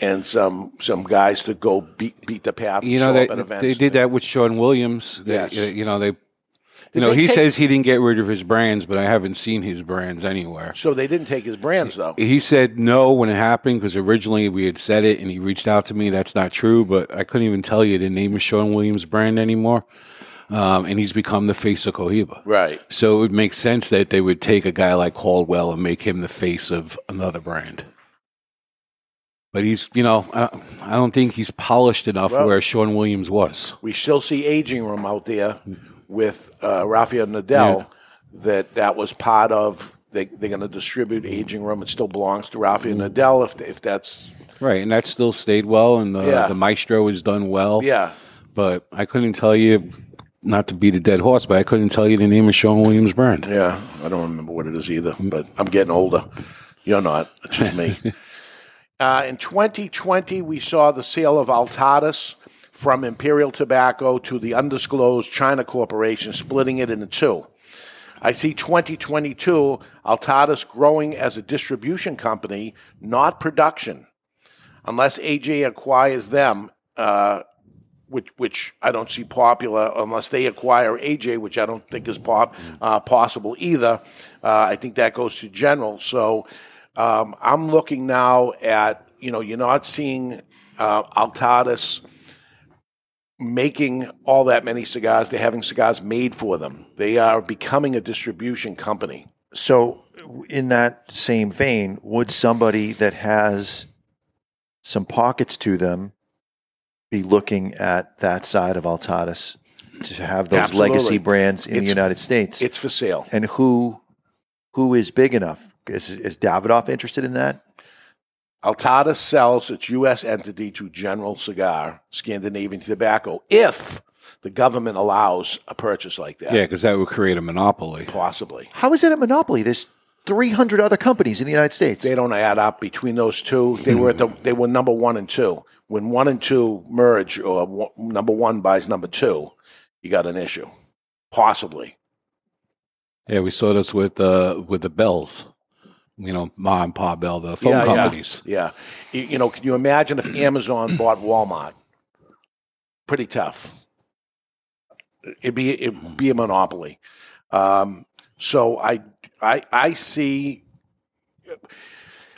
and some some guys to go beat beat the path.
You know they
up at events.
they did that with Sean Williams. They,
Yes.
you know they.
Did
You know,
they
he
take-
says he didn't get rid of his brands, but I haven't seen his brands anywhere.
So they didn't take his brands though.
He said no when it happened because originally we had said it and he reached out to me. That's not true, but I couldn't even tell you the name of Sean Williams' brand anymore. Um, and he's become the face of Cohiba.
Right.
So it would make sense that they would take a guy like Caldwell and make him the face of another brand. But he's, you know, I, don't think he's polished enough
Well-
where Sean Williams was.
We still see aging room out there with uh, Rafael Nodal. That that was part of. They, they're going to distribute aging room. It still belongs to Rafael
Mm.
Nodal if if that's
Right, and that still stayed well, and the,
Yeah.
the Maestro has done well.
Yeah.
But I couldn't tell you, not to beat a dead horse, but I couldn't tell you the name of Sean Williams' brand.
Yeah, I don't remember what it is either, but I'm getting older. You're not. It's just me. uh, in 2020, we saw the sale of Altadis from Imperial Tobacco to the undisclosed China Corporation, splitting it into two. I see 2022 Altadis growing as a distribution company, not production, unless AJ acquires them. Uh, which which I don't see popular unless they acquire AJ, which I don't think is pop, uh, possible either. Uh, I think that goes to General. So um, I'm looking now at you know you're not seeing uh, Altadis making all that many cigars. They're having cigars made for them. They are becoming a distribution company.
So, in that same vein, would somebody that has some pockets to them be looking at that side of Altadis to have those
Absolutely.
legacy brands in the United States?
It's for sale.
And who who is big enough? Is, is Davidoff interested in that?
Altada sells its U.S. entity to General Cigar, Scandinavian Tobacco, if the government allows a purchase like that.
Yeah, because that would create a monopoly.
Possibly.
How is it a monopoly? There's 300 other companies in the United States.
They don't add up between those two. They were at the, they were number one and two. When one and two merge, or one, number one buys number two, you got an issue, possibly.
Yeah, we saw this with uh, with the bells. You know, Ma and Pa Bell, the phone
yeah,
companies.
Yeah, yeah. You, know, can you imagine if Amazon bought Walmart? Pretty tough. It'd be it'd be a monopoly. Um, so I I I see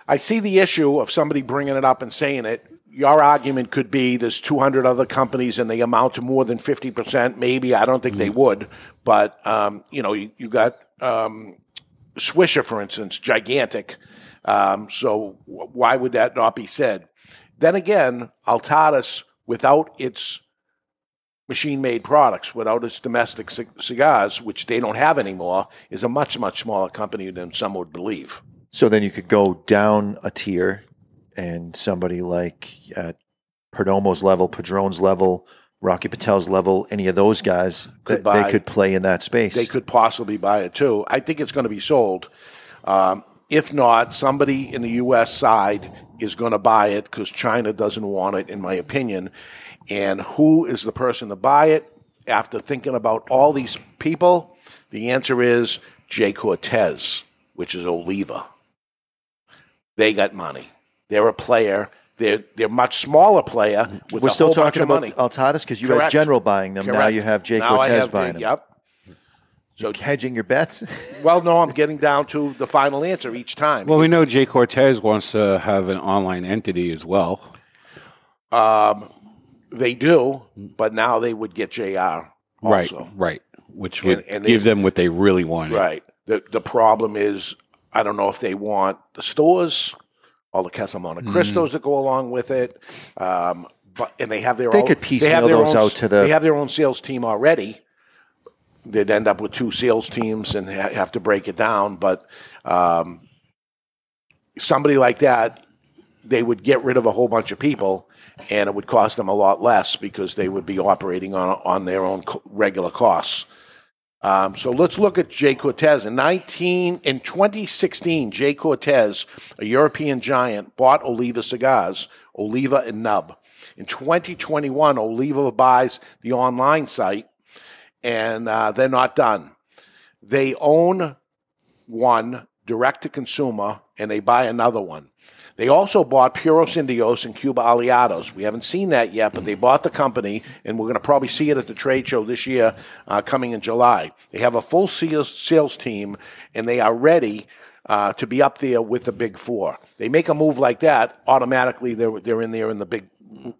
I see the issue of somebody bringing it up and saying it. Your argument could be there's 200 other companies and they amount to more than 50%. Maybe I don't think they would, but um, you know, you, you got um, Swisher, for instance, gigantic. Um, so w- why would that not be said? Then again, Altadis, without its machine-made products, without its domestic c- cigars, which they don't have anymore, is a much much smaller company than some would believe.
So then you could go down a tier, and somebody like at Perdomo's level, Padron's level, Rocky Patel's level, any of those guys,
Could
th-
buy-
they could play in that space.
They could possibly buy it too. I think it's going to be sold. Um, if not, somebody in the U.S. side is going to buy it because China doesn't want it, in my opinion. And who is the person to buy it? After thinking about all these people, the answer is J. Cortès, which is Oliva. They got money. They're a player. They're they're a much smaller player with
We're
a
still
whole bunch
talking
of
about
money.
Altadis because you had General buying them. Now you have Jay
Now
Cortez
have
buying
the-
them.
Yep.
So hedging your bets.
Well, no, I'm getting down to the final answer each time.
Well, we know J. Cortès wants to have an online entity as well.
Um, they do, but now they would get JR
Right,
also.
right. Which would
and they-
give them what they really wanted.
Right. The the problem is I don't know if they want the stores, all the Casa Monte
Mm.
Cristos that go along with it. Um, but and they have their
They
own,
could
have
piecemeal
their
those
own-
out to the-
They have their own sales team already. They'd end up with two sales teams and ha- have to break it down. But um, somebody like that, they would get rid of a whole bunch of people, and it would cost them a lot less because they would be operating on on their own co- regular costs. Um, so let's look at J. Cortès. In 19, in 2016, J. Cortès, a European giant, bought Oliva cigars, Oliva and Nub. In 2021, Oliva buys the online site, and uh, they're not done. They own one direct to consumer, and they buy another one. They also bought Puros Indios and Cuba Aliados. We haven't seen that yet, but they bought the company, and we're going to probably see it at the trade show this year, uh, coming in July. They have a full sales, sales team, and they are ready uh, to be up there with the big four. They make a move like that, automatically they're they're in there in the big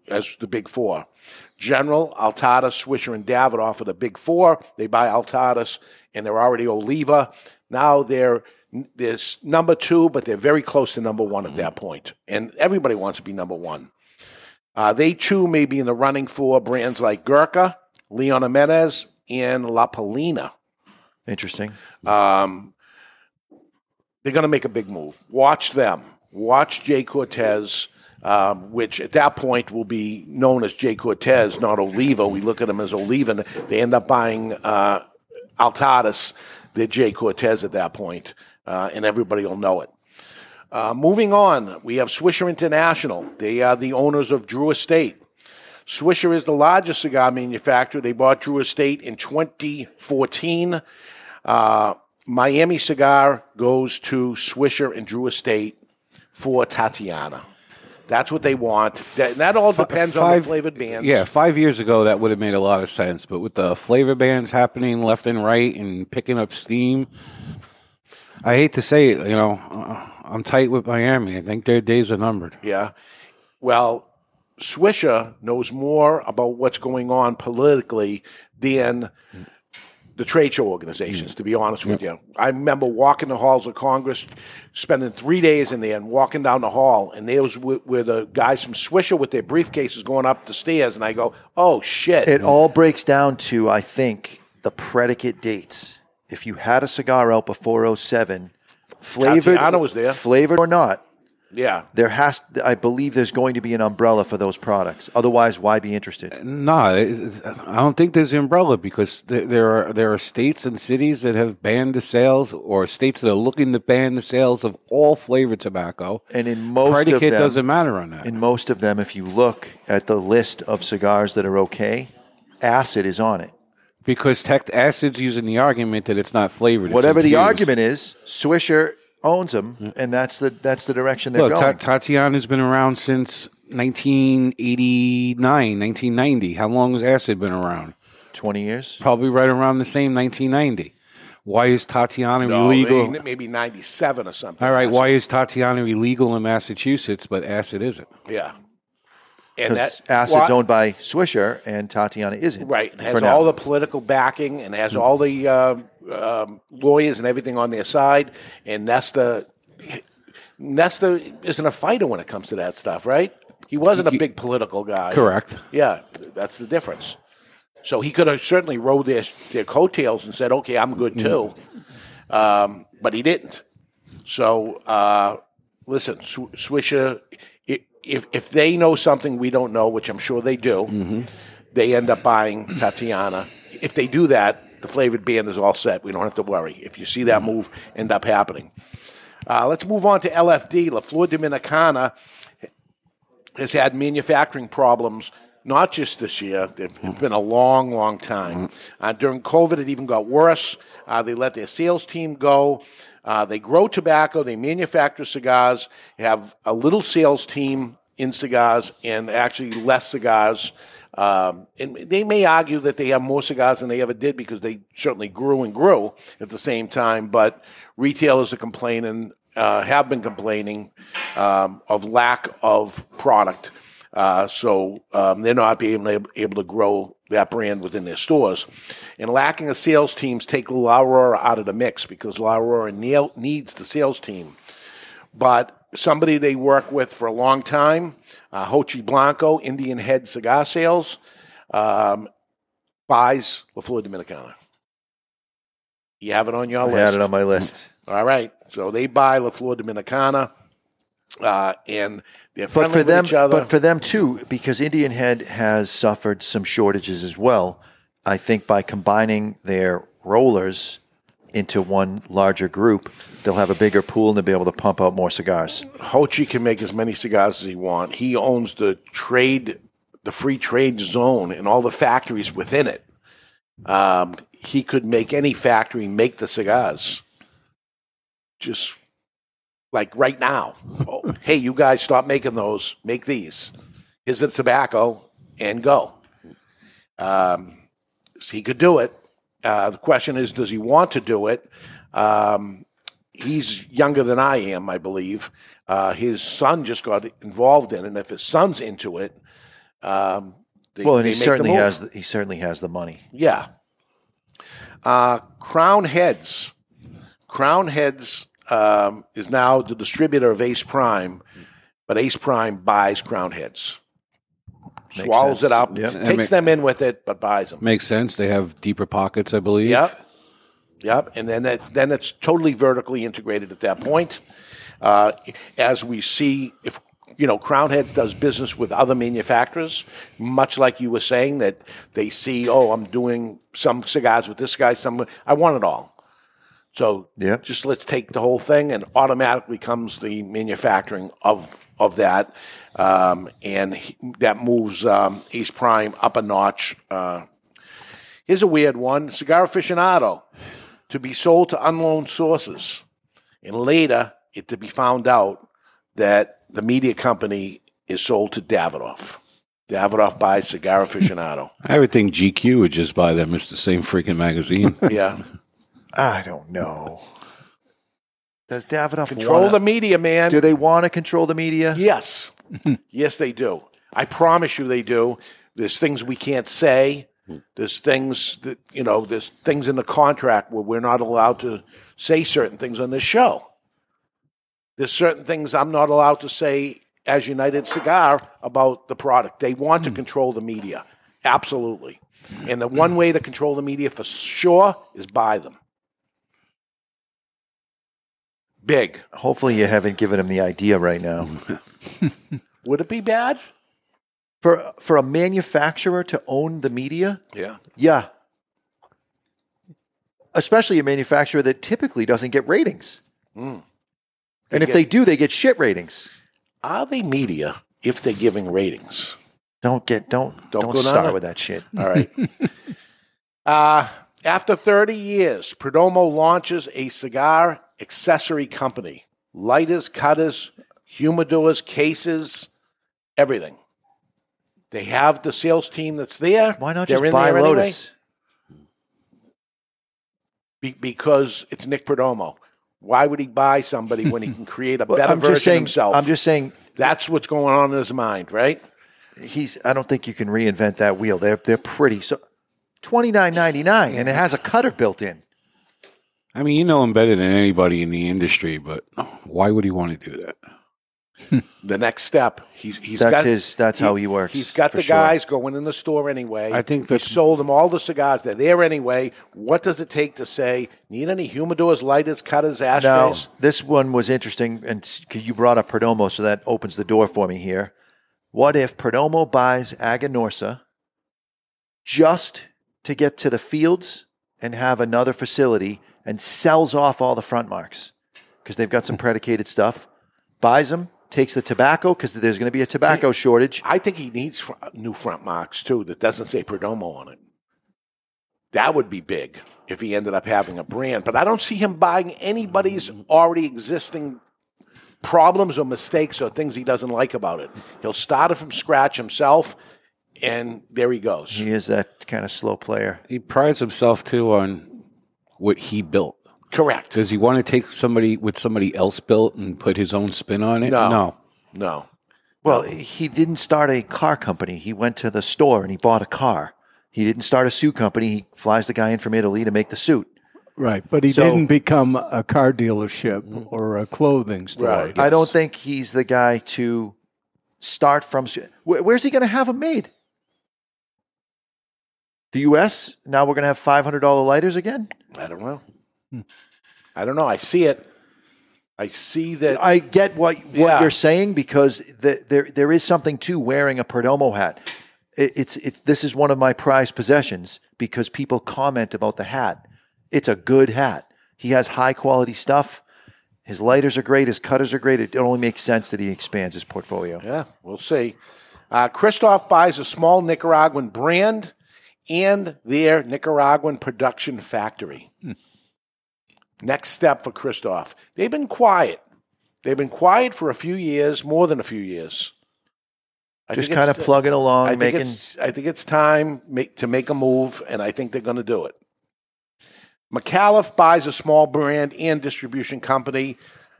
as the big four. General, Altada, Swisher, and Davidoff are the big four. They buy Altadis, and they're already Oliva. Now they're there's number two, but they're very close to number one at that point. And everybody wants to be number one. Uh, they too may be in the running for brands like Gurkha, Leon Jimenez, and La Palina.
Interesting.
Um, they're going to make a big move. Watch them. Watch J. Cortès, um, which at that point will be known as J. Cortès, not Oliva. We look at them as Oliva. and They end up buying uh, Altadis. They're J. Cortès at that point, uh, and everybody will know it. Uh, moving on, we have Swisher International. They are the owners of Drew Estate. Swisher is the largest cigar manufacturer. They bought Drew Estate in 2014. Uh, Miami Cigar goes to Swisher and Drew Estate for Tatiana. That's what they want. That, that all depends on the flavored bands.
Yeah, five years ago that would have made a lot of sense, but with the flavor bands happening left and right and picking up steam, I hate to say it, you know, uh, I'm tight with Miami. I think their days are numbered.
Yeah. Well, Swisher knows more about what's going on politically than the trade show organizations, to be honest with you. I remember walking the halls of Congress, spending three days in there and walking down the hall, and there was where where the guys from Swisher with their briefcases going up the stairs, and I go, oh, shit.
It all breaks down to, I think, the predicate dates. If you had a cigar out before 07, flavored,
Tatiana was there.
flavored or not,
Yeah.
There has, I believe, there's going to be an umbrella for those products. Otherwise, why be interested?
No, I don't think there's an umbrella because there, there are there are states and cities that have banned the sales, or states that are looking to ban the sales of all flavored tobacco.
And in most
predicate
of them,
doesn't matter on that.
In most of them, if you look at the list of cigars that are okay, acid is on it.
Because tech acid's using the argument that it's not flavored. it's
Whatever the
infused.
argument is, Swisher owns them, and that's the that's the direction they're
Look, Ta-
going.
Tatiana's been around since 1989, 1990. How long has acid been around?
20 years.
Probably right around the same 1990. Why is Tatiana
No,
illegal?
maybe- maybe 97 or something.
All right, why is Tatiana illegal in Massachusetts, but acid isn't?
Yeah. And that
acid's
well,
owned by Swisher, and Tatiana isn't.
Right. It has all the political backing and has all the uh, um, lawyers and everything on their side. And Nestor, Nestor isn't a fighter when it comes to that stuff, right? He wasn't a big political guy.
Correct.
Yeah, that's the difference. So he could have certainly rode their, their coattails and said, okay, I'm good too. Um, but he didn't. So, uh, listen, Sw- Swisher, if, if they know something we don't know, which I'm sure they do, they end up buying Tatiana. If they do that, the flavored band is all set. We don't have to worry. If you see that move end up happening. Uh, let's move on to LFD. La Flor Dominicana has had manufacturing problems, not just this year. They've it's been a long, long time. Uh, during COVID, it even got worse. Uh, they let their sales team go. Uh, they grow tobacco, they manufacture cigars, have a little sales team in cigars, and actually less cigars. Um, and they may argue that they have more cigars than they ever did because they certainly grew and grew at the same time. But retailers are complaining, uh, have been complaining um, of lack of product. Uh, so um, they're not being able, able to grow that brand within their stores. And lacking a sales teams take La Aurora out of the mix because La Aurora needs the sales team. But somebody they work with for a long time, uh, Jochy Blanco, Indian Head Cigar Sales, um, buys La Flor Dominicana. You have it on your
I
list.
had it on my list.
All right. So they buy La Flor Dominicana, uh, and they're
But
friendly
for
with
them,
each other.
but for them too, because Indian Head has suffered some shortages as well. I think by combining their rollers into one larger group, they'll have a bigger pool and they'll be able to pump out more cigars.
Jochy can make as many cigars as he wants. He owns the trade, the free trade zone, and all the factories within it. Um, he could make any factory make the cigars. Just like right now. Oh, hey, you guys, stop making those. Make these. Here's the tobacco, and go. Um, he could do it. Uh, the question is, does he want to do it? Um, he's younger than I am, I believe. Uh, his son just got involved in it, and if his son's into it, um, they,
well, and he certainly has. The, he certainly has the money.
Yeah. Uh, Crowned Heads. Crowned Heads um, is now the distributor of Ace Prime, but Ace Prime buys Crowned Heads.
Makes
Swallows
sense.
it up,
Yep.
takes them in with it, but buys them.
Makes sense. They have deeper pockets, I believe.
Yep. Yep. And then that, then it's totally vertically integrated at that point. Uh, as we see, if you know, Crowned Heads does business with other manufacturers, much like you were saying that they see, oh, I'm doing some cigars with this guy, some I want it all. So
yeah.
just let's take the whole thing, and automatically comes the manufacturing of of that, um, and he, that moves um, Ace Prime up a notch. Uh, here's a weird one: cigar aficionado to be sold to unknown sources, and later it to be found out that the media company is sold to Davidoff. Davidoff buys cigar aficionado.
I would think GQ would just buy them. It's the same freaking magazine.
yeah.
I don't know. Does Davidoff
Control
wanna-
the media, man.
Do they want to control the media?
Yes. yes, they do. I promise you they do. There's things we can't say. Hmm. There's things that, you know, there's things in the contract where we're not allowed to say certain things on this show. There's certain things I'm not allowed to say as United Cigar about the product. They want to hmm. control the media. Absolutely. Hmm. And the one way to control the media for sure is buy them. Big.
Hopefully, you haven't given him the idea right now.
Would it be bad?
For for a manufacturer to own the media,
Yeah.
yeah. Especially a manufacturer that typically doesn't get ratings.
Mm.
And
They
if they do, they get shit ratings.
Are they media if they're giving ratings?
Don't get don't
Don't
don't,
go
start with that shit.
All right. uh, after 30 years, Perdomo launches a cigar accessory company. Lighters, cutters, humidors, cases, everything. They have the sales team that's there.
Why not
They're
just buy
there anyway.
Lotus?
Be- because it's Nick Perdomo. Why would he buy somebody when he can create a
Well,
better
I'm
version
just saying.
himself?
I'm just saying.
That's what's going on in his mind, right?
He's. I don't think you can reinvent that wheel. They're they're pretty. So twenty nine ninety nine, and it has a cutter built in.
I mean, you know him better than anybody in the industry, but why would he want to do that?
The next step, he's he's
That's
got
his- that's how he works,
He's got
for
the
sure.
guys going in the store anyway.
I think
he sold them all the cigars. They're there anyway. What does it take to say need any humidors, lighters, cutters,
Now,
ashtrays?
this one was interesting, and you brought up Perdomo, so that opens the door for me here. What if Perdomo buys Aganorsa just to get to the fields and have another facility and sells off all the front marks because they've got some predicated stuff, buys them, takes the tobacco because there's going to be a tobacco shortage.
I think he needs fr- uh, new front marks too that doesn't say Perdomo on it. That would be big if he ended up having a brand. But I don't see him buying anybody's already existing problems or mistakes or things he doesn't like about it. He'll start it from scratch himself, and there he goes.
He is that kind of slow player.
He prides himself too on what he built.
Correct.
Does he want to take somebody what somebody else built and put his own spin on it?
No.
no.
No.
Well, he didn't start a car company. He went to the store and he bought a car. He didn't start a suit company. He flies the guy in from Italy to make the suit.
Right, but he
So-
didn't become a car dealership or a clothing store. Right.
I don't think he's the guy to start from. Where's he going to have them made? The U.S. Now we're going to have five hundred dollar lighters again.
I don't know. I don't know. I see it. I see that.
I get what what
Yeah.
you're saying because the, there there is something to wearing a Perdomo hat. It, it's it, this is one of my prized possessions because people comment about the hat. It's a good hat. He has high quality stuff. His lighters are great. His cutters are great. It only makes sense that he expands his portfolio.
Yeah, we'll see. Uh, Kristoff buys a small Nicaraguan brand and their Nicaraguan production factory. Hmm. Next step for Kristoff. They've been quiet. They've been quiet for a few years, more than a few years. I
Just kind of uh, plugging along,
I think
making.
it's, I think it's time make, to make a move, and I think they're going to do it. McAuliffe buys a small brand and distribution company,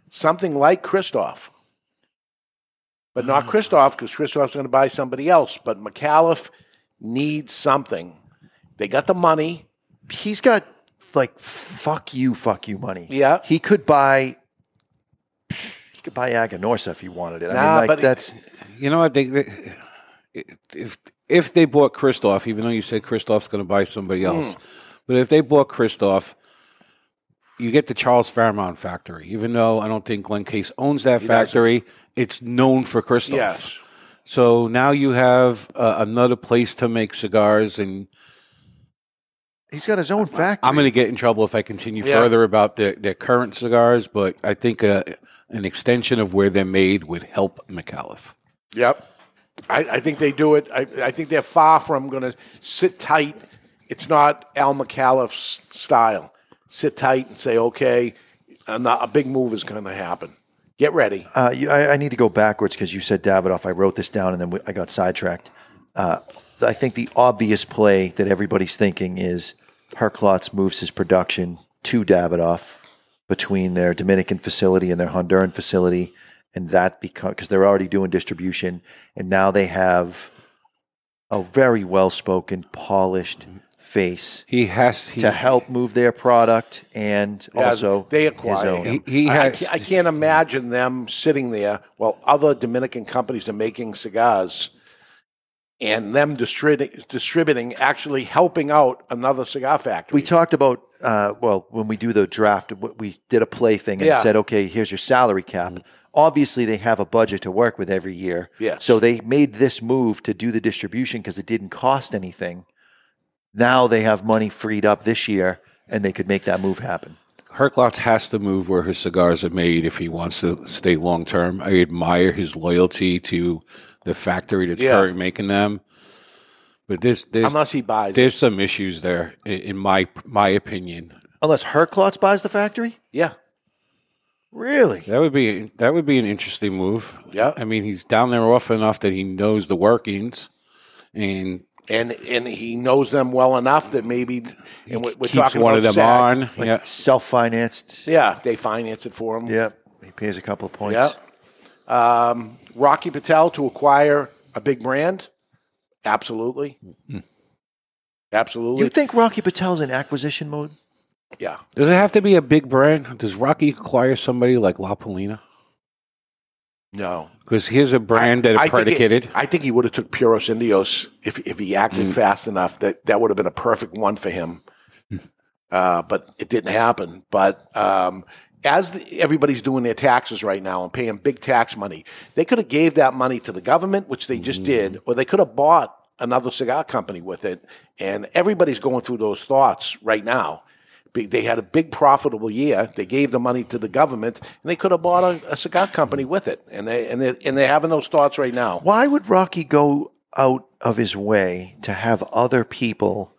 something like Kristoff. But not hmm. Kristoff, because Kristoff's going to buy somebody else. But McAuliffe needs something. They got the money.
He's got like fuck you, fuck you money.
Yeah.
He could buy. He could buy Aganorsa if he wanted it. I mean, like
but-
that's.
You know what? They, they, if if they bought Kristoff, even though you said Kristoff's going to buy somebody
Hmm.
else, but if they bought Kristoff, you get the Charles Fairmorn factory. Even though I don't think Glen Case owns that
He doesn't.
factory, it's known for Christoph.
Yes.
So now you have uh, another place to make cigars, and
He's got his own factory.
I'm going to get in trouble if I continue
Yeah.
further about their, their current cigars. But I think uh, an extension of where they're made would help McAuliffe.
Yep. I, I think they do it. I, I think they're far from going to sit tight. It's not Al McAuliffe's style. Sit tight and say, okay, a, not- a big move is going to happen. Get ready.
Uh, you, I, I need to go backwards because you said Davidoff. I wrote this down and then we, I got sidetracked. Uh, I think the obvious play that everybody's thinking is Herklotz moves his production to Davidoff between their Dominican facility and their Honduran facility, and that because because they're already doing distribution, and now they have a very well spoken, polished face.
He has he,
to help move their product and
Yeah,
also
they
his
acquire
own.
him.
He- he
I- I
has-
I, can't imagine them sitting there while other Dominican companies are making cigars and them distributing, distributing actually helping out another cigar factory.
We talked about uh, well when we do the draft, we did a play thing and
Yeah.
said, okay, here's your salary cap. Obviously, they have a budget to work with every year.
Yes.
So they made this move to do the distribution because it didn't cost anything. Now they have money freed up this year, and they could make that move happen.
Herklotz has to move where his cigars are made if he wants to stay long term. I admire his loyalty to the factory that's
Yeah.
currently making them. But this, there's,
unless he buys it.
there's some issues there, in my my opinion.
Unless Herklotz buys the factory,
Yeah.
really?
That would be that would be an interesting move.
Yeah.
I mean, he's down there often enough that he knows the workings, and
and and he knows them well enough that maybe and we're, we're
keeps
talking
one
about
of them
SAG.
on.
Like
yeah,
self-financed.
Yeah, they finance it for him.
Yep. He pays a couple of points.
Yeah. Um, Rocky Patel to acquire a big brand? Absolutely. Absolutely.
You think Rocky Patel's in acquisition mode?
yeah.
Does it have to be a big brand? Does Rocky acquire somebody like La Palina?
No.
Because here's a brand that
I
are
think it-
predicated.
I think he would have took Puros Indios if if he acted fast enough. That that would have been a perfect one for him. Uh, but it didn't happen. But um, as the, everybody's doing their taxes right now and paying big tax money, they could have gave that money to the government, which they just did, or they could have bought another cigar company with it. And everybody's going through those thoughts right now. They had a big profitable year. They gave the money to the government, and they could have bought a, a cigar company with it. And they and they and they're having those thoughts right now.
Why would Rocky go out of his way to have other people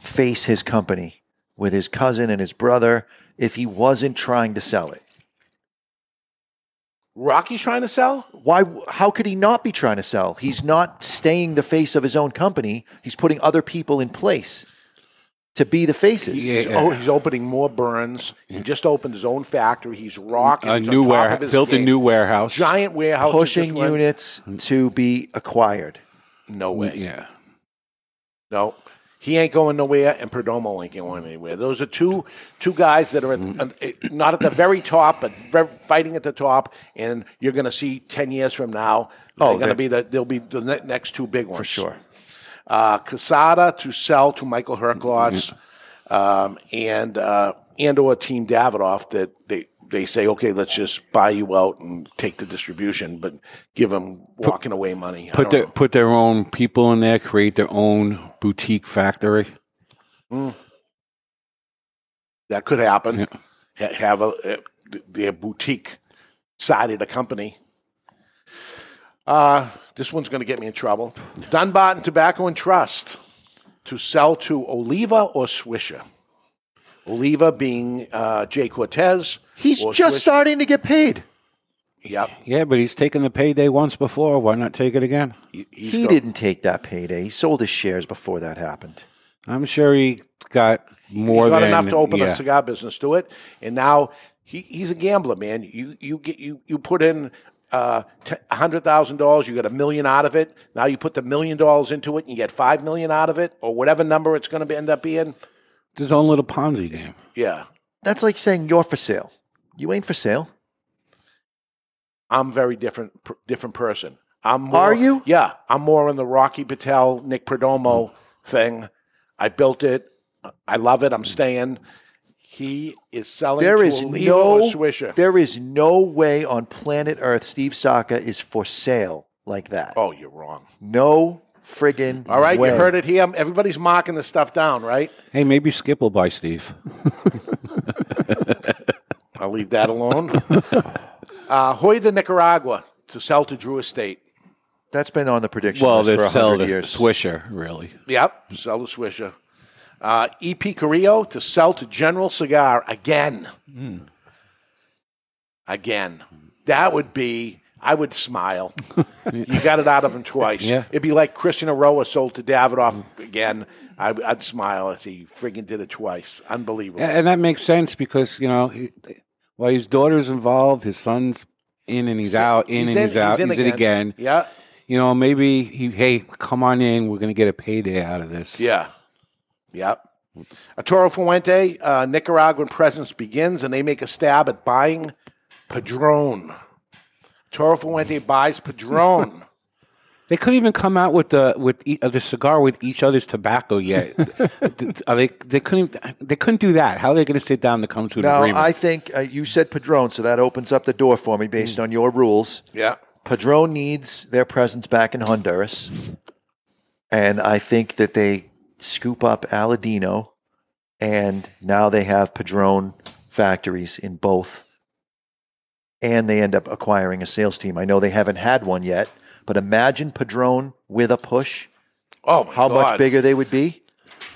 face his company with his cousin and his brother if he wasn't trying to sell it?
Rocky's trying to sell.
Why? How could he not be trying to sell? He's not staying the face of his own company. He's putting other people in place to be the faces.
He's, oh, he's opening more burns. He just opened his own factory. He's rocking.
a
He's
new
warehouse.
ware,
of his
built a new warehouse.
giant warehouse.
pushing units to be acquired.
No way.
Yeah.
No, he ain't going nowhere, and Perdomo ain't going anywhere. Those are two two guys that are at, uh, not at the very top, but fighting at the top. And you're going to see ten years from now, they're going to be the they'll be the next two big ones
For sure.
Uh, Casada to sell to Michael Herklots, um, and uh, and or Team Davidoff that they. They say, okay, let's just buy you out and take the distribution, but give them walking away money. I
Put
don't
their
know.
put their own people in there, create their own boutique factory.
Mm. That could happen. Ha- Have a uh, their boutique side of the company. Uh, this one's going to get me in trouble. Dunbarton Tobacco and Trust to sell to Oliva or Swisher. Oliva being uh, J. Cortès.
He's
or
just
Swisher-
starting to get paid.
Yep.
Yeah, but he's taken the payday once before. Why not take it again?
He's
he didn't take that payday. He sold his shares before that happened.
I'm sure he got more
he got
than
enough to open
yeah.
a cigar business to it, and now he, he's a gambler, man. You you get you you put in uh, hundred thousand dollars, you get a million out of it. Now you put the million dollars into it, and you get five million out of it, or whatever number it's going to end up being.
It's his own little Ponzi game.
Yeah,
That's like saying you're for sale. You ain't for sale.
I'm very different per- different person. I'm more,
Are you?
Yeah, I'm more in the Rocky Patel, Nick Perdomo thing. I built it. I love it. I'm staying. He is selling.
There
to
is
Oliva
no
Swisher.
there is no way on planet Earth Steve Saka is for sale like that.
Oh, you're wrong.
No friggin'
All right,
way.
you heard it here. Everybody's mocking the stuff down, right?
Hey, maybe Skip will buy Steve.
I'll leave that alone. uh, Joya de Nicaragua to sell to Drew Estate.
That's been on the prediction
well,
list
they
for
sell
100
the
years.
Swisher, really.
Yep, sell the Swisher. Uh, EP Carrillo to sell to General Cigar again. Again. That would be, I would smile. you got it out of him twice.
Yeah.
It'd be like Christian Eiroa sold to Davidoff again. I, I'd smile as he friggin' did it twice. Unbelievable.
And that makes sense because you know, he, while his daughter's involved, his son's in and he's
So-
out, in
he's
and
in-
he's out,
he's in
he's in
again.
again.
Yeah.
You know, maybe he, hey, come on in. We're going to get a payday out of this.
Yeah. Yep. Arturo Fuente, uh, Nicaraguan presence begins, and they make a stab at buying Padron. Toro Fuente buys Padron.
They couldn't even come out with the with e- uh, the cigar with each other's tobacco yet. Are they they couldn't they couldn't do that. How are they going to sit down to come to an
Now,
agreement?
I think uh, you said Padron, so that opens up the door for me based on your rules.
Yeah.
Padron needs their presence back in Honduras. And I think that they scoop up Aladino, and now they have Padron factories in both. And they end up acquiring a sales team. I know they haven't had one yet, but imagine Padron with a push.
Oh, my
How
God.
much bigger they would be?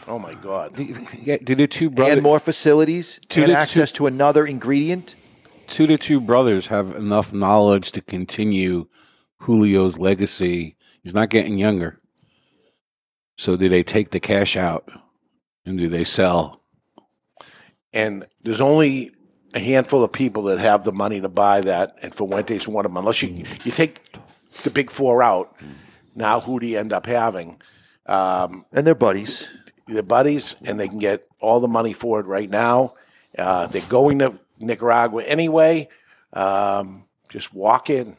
Oh my God!
yeah, do the two brothers
and more facilities
To
and
the two-
access to another ingredient.
two to two brothers have enough knowledge to continue Julio's legacy. He's not getting younger. So do they take the cash out and do they sell?
and there's only a handful of people that have the money to buy that, and Fuentes one of them. Unless you you take the big four out, now who do you end up having? Um,
and they're buddies.
They're buddies, and they can get all the money for it right now. Uh, they're going to Nicaragua anyway. Um, just walk in,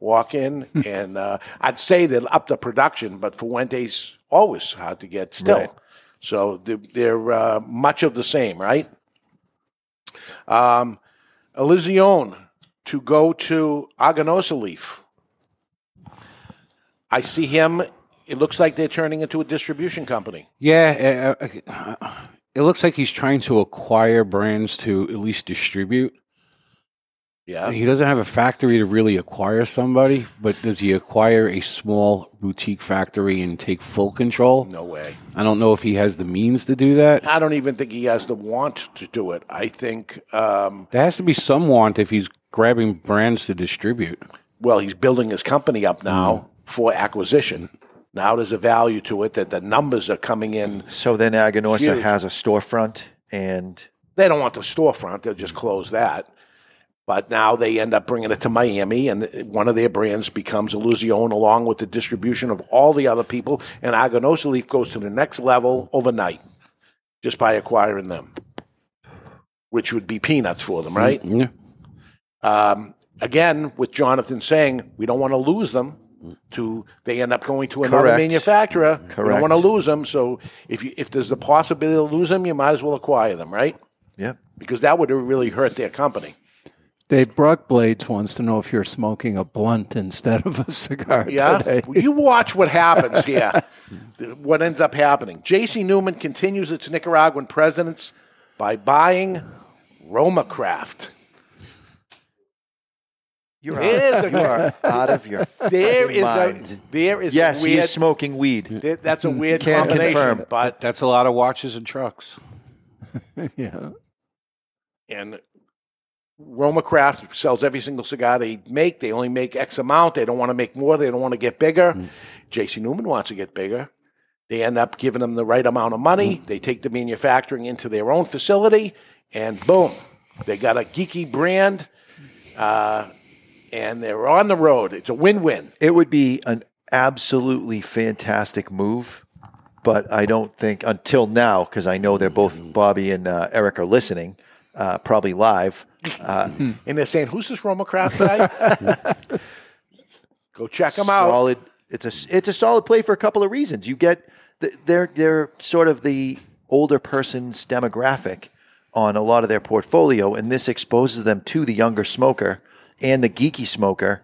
walk in, and uh, I'd say they'll up the production, but Fuentes always hard to get still.
Right.
So they're, uh, much of the same, right? Um, Illusione to go to Aganorsa Leaf. I see him. It looks like they're turning into a distribution company.
Yeah, uh, uh, it looks like he's trying to acquire brands to at least distribute.
Yeah.
He doesn't have a factory to really acquire somebody, but does he acquire a small boutique factory and take full control?
No way.
I don't know if he has the means to do that.
I don't even think he has the want to do it. I think, um,
There has to be some want if he's grabbing brands to distribute.
well, he's building his company up now for acquisition. Now there's a value to it that the numbers are coming in.
So then Aganorsa
Huge.
has a storefront and
They don't want the storefront; they'll just close that. But now they end up bringing it to Miami, and one of their brands becomes Illusione, along with the distribution of all the other people. And Aganorsa Leaf goes to the next level overnight just by acquiring them, which would be peanuts for them, right?
Yeah.
Um, again, with Jonathan saying we don't want to lose them. To they end up going to another
Correct.
manufacturer. We
Correct.
don't want to lose them. So if you if there's the possibility to lose them, you might as well acquire them, right?
Yep.
Because that would really hurt their company.
Dave Brock Blades wants to know if you're smoking a blunt instead of a cigar
Yeah,
today.
you watch what happens yeah. what ends up happening? J.C. Newman continues its Nicaraguan presence by buying Roma Craft.
You're
There's
out,
a-
you are out of your
There is
mind.
a there is
yes,
a
he is smoking weed.
there- That's a weird
Can't
combination,
confirm.
but
That's a lot of watches and trucks.
yeah.
and Roma Craft sells every single cigar they make. They only make X amount. They don't want to make more. They don't want to get bigger. J.C. Newman wants to get bigger. They end up giving them the right amount of money. They take the manufacturing into their own facility, and boom, they got a geeky brand, uh, and they're on the road. It's a win-win.
It would be an absolutely fantastic move, but I don't think until now, because I know they're both Bobby and uh, Eric are listening, uh, probably live. Uh,
And they're saying, "Who's this Roma Craft guy?" Go check them out.
It's a it's a solid play for a couple of reasons. You get the, they're they're sort of the older person's demographic on a lot of their portfolio, and this exposes them to the younger smoker and the geeky smoker.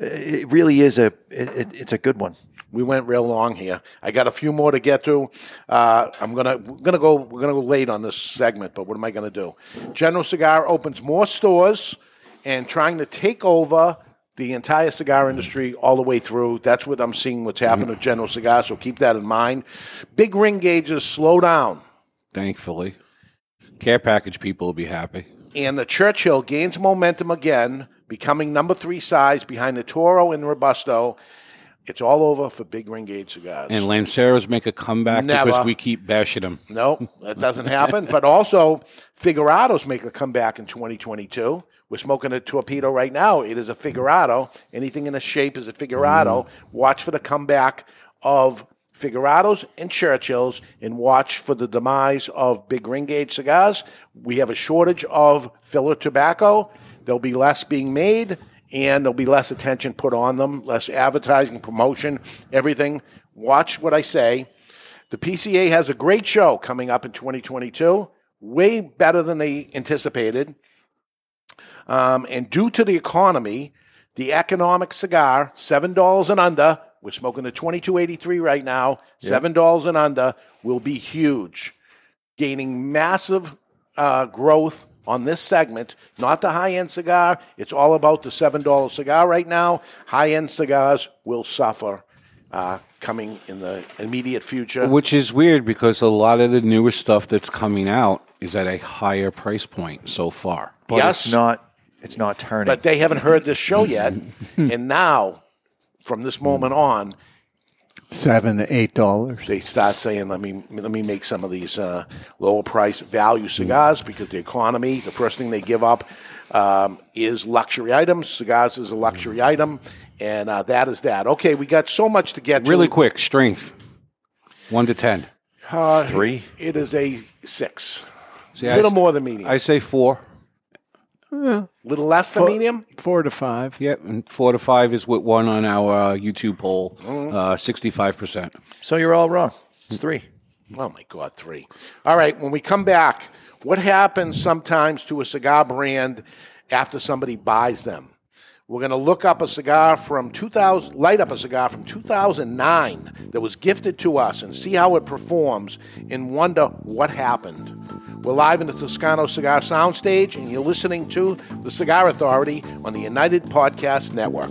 It really is a it, it, it's a good one.
We went real long here. I got a few more to get to. Uh, I'm gonna we're gonna go we're gonna go late on this segment, but what am I gonna do? General Cigar opens more stores and trying to take over the entire cigar industry all the way through. That's what I'm seeing. What's happening with General Cigar. So keep that in mind. Big ring gauges slow down,
Thankfully, care package people will be happy.
and the Churchill gains momentum again, becoming number three size behind the Toro and Robusto. It's all over for big ring gauge cigars.
And Lanceros make a comeback because we keep bashing them.
No, that doesn't happen. but also, Figurados make a comeback in 2022. We're smoking a torpedo right now. It is a Figurado. Anything in a shape is a Figurado. Mm. Watch for the comeback of Figurados and Churchills, and watch for the demise of big ring gauge cigars. We have a shortage of filler tobacco. There'll be less being made, and there'll be less attention put on them, less advertising, promotion, everything. Watch what I say. The PCA has a great show coming up in 2022, way better than they anticipated. Um, and due to the economy, the economic cigar, seven dollars and under, we're smoking the 2283 right now, seven dollars and under will be huge, gaining massive uh, growth on this segment. Not the high end cigar. It's all about the seven dollar cigar right now. High end cigars will suffer. Uh, coming in the immediate future.
Which is weird because a lot of the newer stuff that's coming out is at a higher price point so far.
But
Yes.
it's not. It's not turning.
but they haven't heard this show yet. and now, from this moment on,
Seven, eight dollars.
they start saying, "Let me let me make some of these uh, lower price value cigars because the economy. The first thing they give up um, is luxury items. Cigars is a luxury item, and uh, that is that. Okay, we got so much to get
Really
to.
quick, strength. One to ten.
Uh,
Three?
It is a six.
See,
a
I
little
s-
more than medium.
I say four.
Little less than
Four-
medium.
Four to five.
Yep, and four to five is what won on our uh, YouTube poll.
Mm.
Uh, Sixty-five percent.
So you're all wrong. It's three.
Oh my God, three. All right, when we come back, what happens sometimes to a cigar brand after somebody buys them? We're going to look up a cigar from 2000, light up a cigar from 2009 that was gifted to us and see how it performs and wonder what happened. We're live in the Toscano Cigar Soundstage, and you're listening to The Cigar Authority on the United Podcast Network.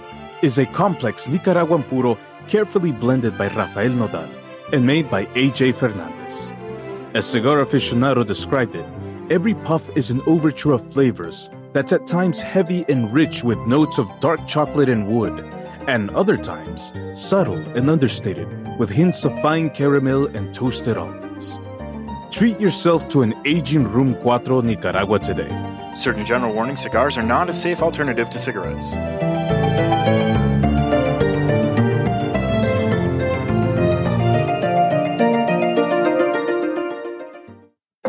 is a complex Nicaraguan puro carefully blended by Rafael Nodal and made by AJ Fernandez. As Cigar Aficionado described it, every puff is an overture of flavors that's at times heavy and rich with notes of dark chocolate and wood, and other times subtle and understated with hints of fine caramel and toasted almonds. Treat yourself to an aging Room 4 Nicaragua today.
Certain general warning cigars are not a safe alternative to cigarettes.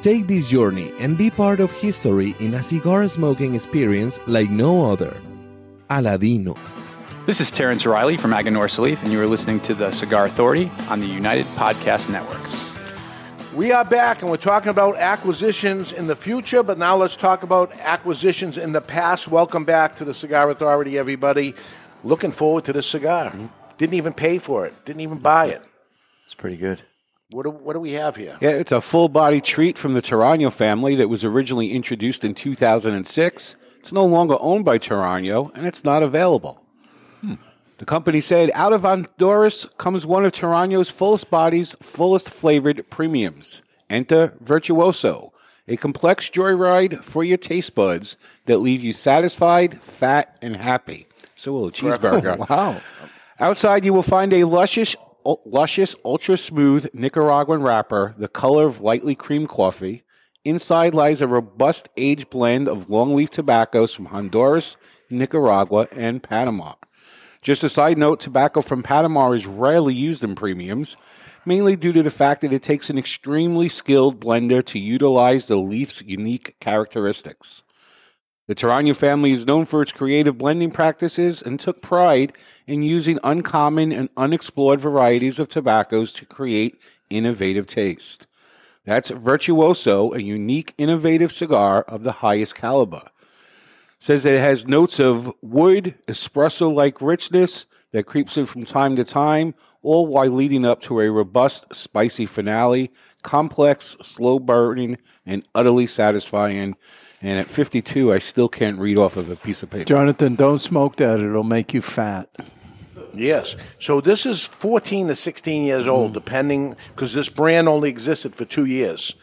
Take this journey and be part of history in a cigar smoking experience like no other. Aladino.
This is Terrence Riley from Aganorsa Leaf, and you are listening to the Cigar Authority on the United Podcast Network.
We are back and we're talking about acquisitions in the future, but now let's talk about acquisitions in the past. Welcome back to the Cigar Authority, everybody. Looking forward to this cigar. Mm-hmm. Didn't even pay for it, didn't even buy it.
It's pretty good.
What do, what do we have here?
Yeah, it's a full body treat from the Torano family that was originally introduced in 2006. It's no longer owned by Torano, and it's not available. Hmm. The company said, out of Honduras comes one of Torano's fullest bodies, fullest flavored premiums. Enter Virtuoso, a complex joyride for your taste buds that leave you satisfied, fat, and happy. So will a cheeseburger.
wow.
Outside, you will find a luscious, ul- luscious, ultra smooth Nicaraguan wrapper, the color of lightly creamed coffee. Inside lies a robust aged blend of longleaf tobaccos from Honduras, Nicaragua, and Panama. Just a side note tobacco from Panama is rarely used in premiums, mainly due to the fact that it takes an extremely skilled blender to utilize the leaf's unique characteristics. The Torano family is known for its creative blending practices and took pride in using uncommon and unexplored varieties of tobaccos to create innovative taste. That's Virtuoso, a unique, innovative cigar of the highest caliber. Says that it has notes of wood, espresso like richness that creeps in from time to time, all while leading up to a robust, spicy finale, complex, slow burning, and utterly satisfying. And at 52, I still can't read off of a piece of paper.
Jonathan, don't smoke that. It'll make you fat.
Yes. So this is 14 to 16 years old, depending, because this brand only existed for two years.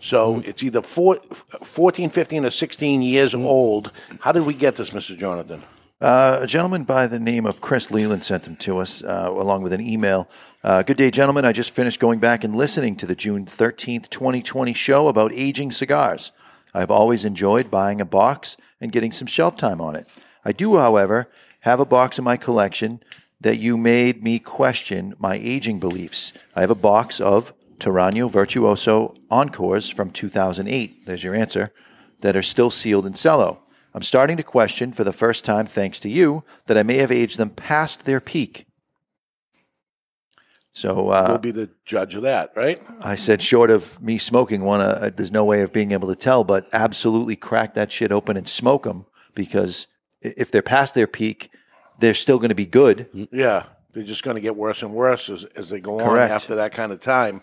So it's either four, 14, 15, or 16 years old. How did we get this, Mr. Jonathan?
Uh, a gentleman by the name of Chris Leland sent them to us uh, along with an email. Uh, Good day, gentlemen. I just finished going back and listening to the June 13th, 2020 show about aging cigars. I've always enjoyed buying a box and getting some shelf time on it. I do, however, have a box in my collection that you made me question my aging beliefs. I have a box of Torano Virtuoso Encores from 2008. There's your answer. That are still sealed in cello. I'm starting to question, for the first time thanks to you, that I may have aged them past their peak. So uh,
we'll be the judge of that, right?
I said, short of me smoking one, uh, there's no way of being able to tell, but absolutely crack that shit open and smoke them because if they're past their peak, they're still going to be good.
Yeah, they're just going to get worse and worse as, as they go
Correct.
on after that kind of time.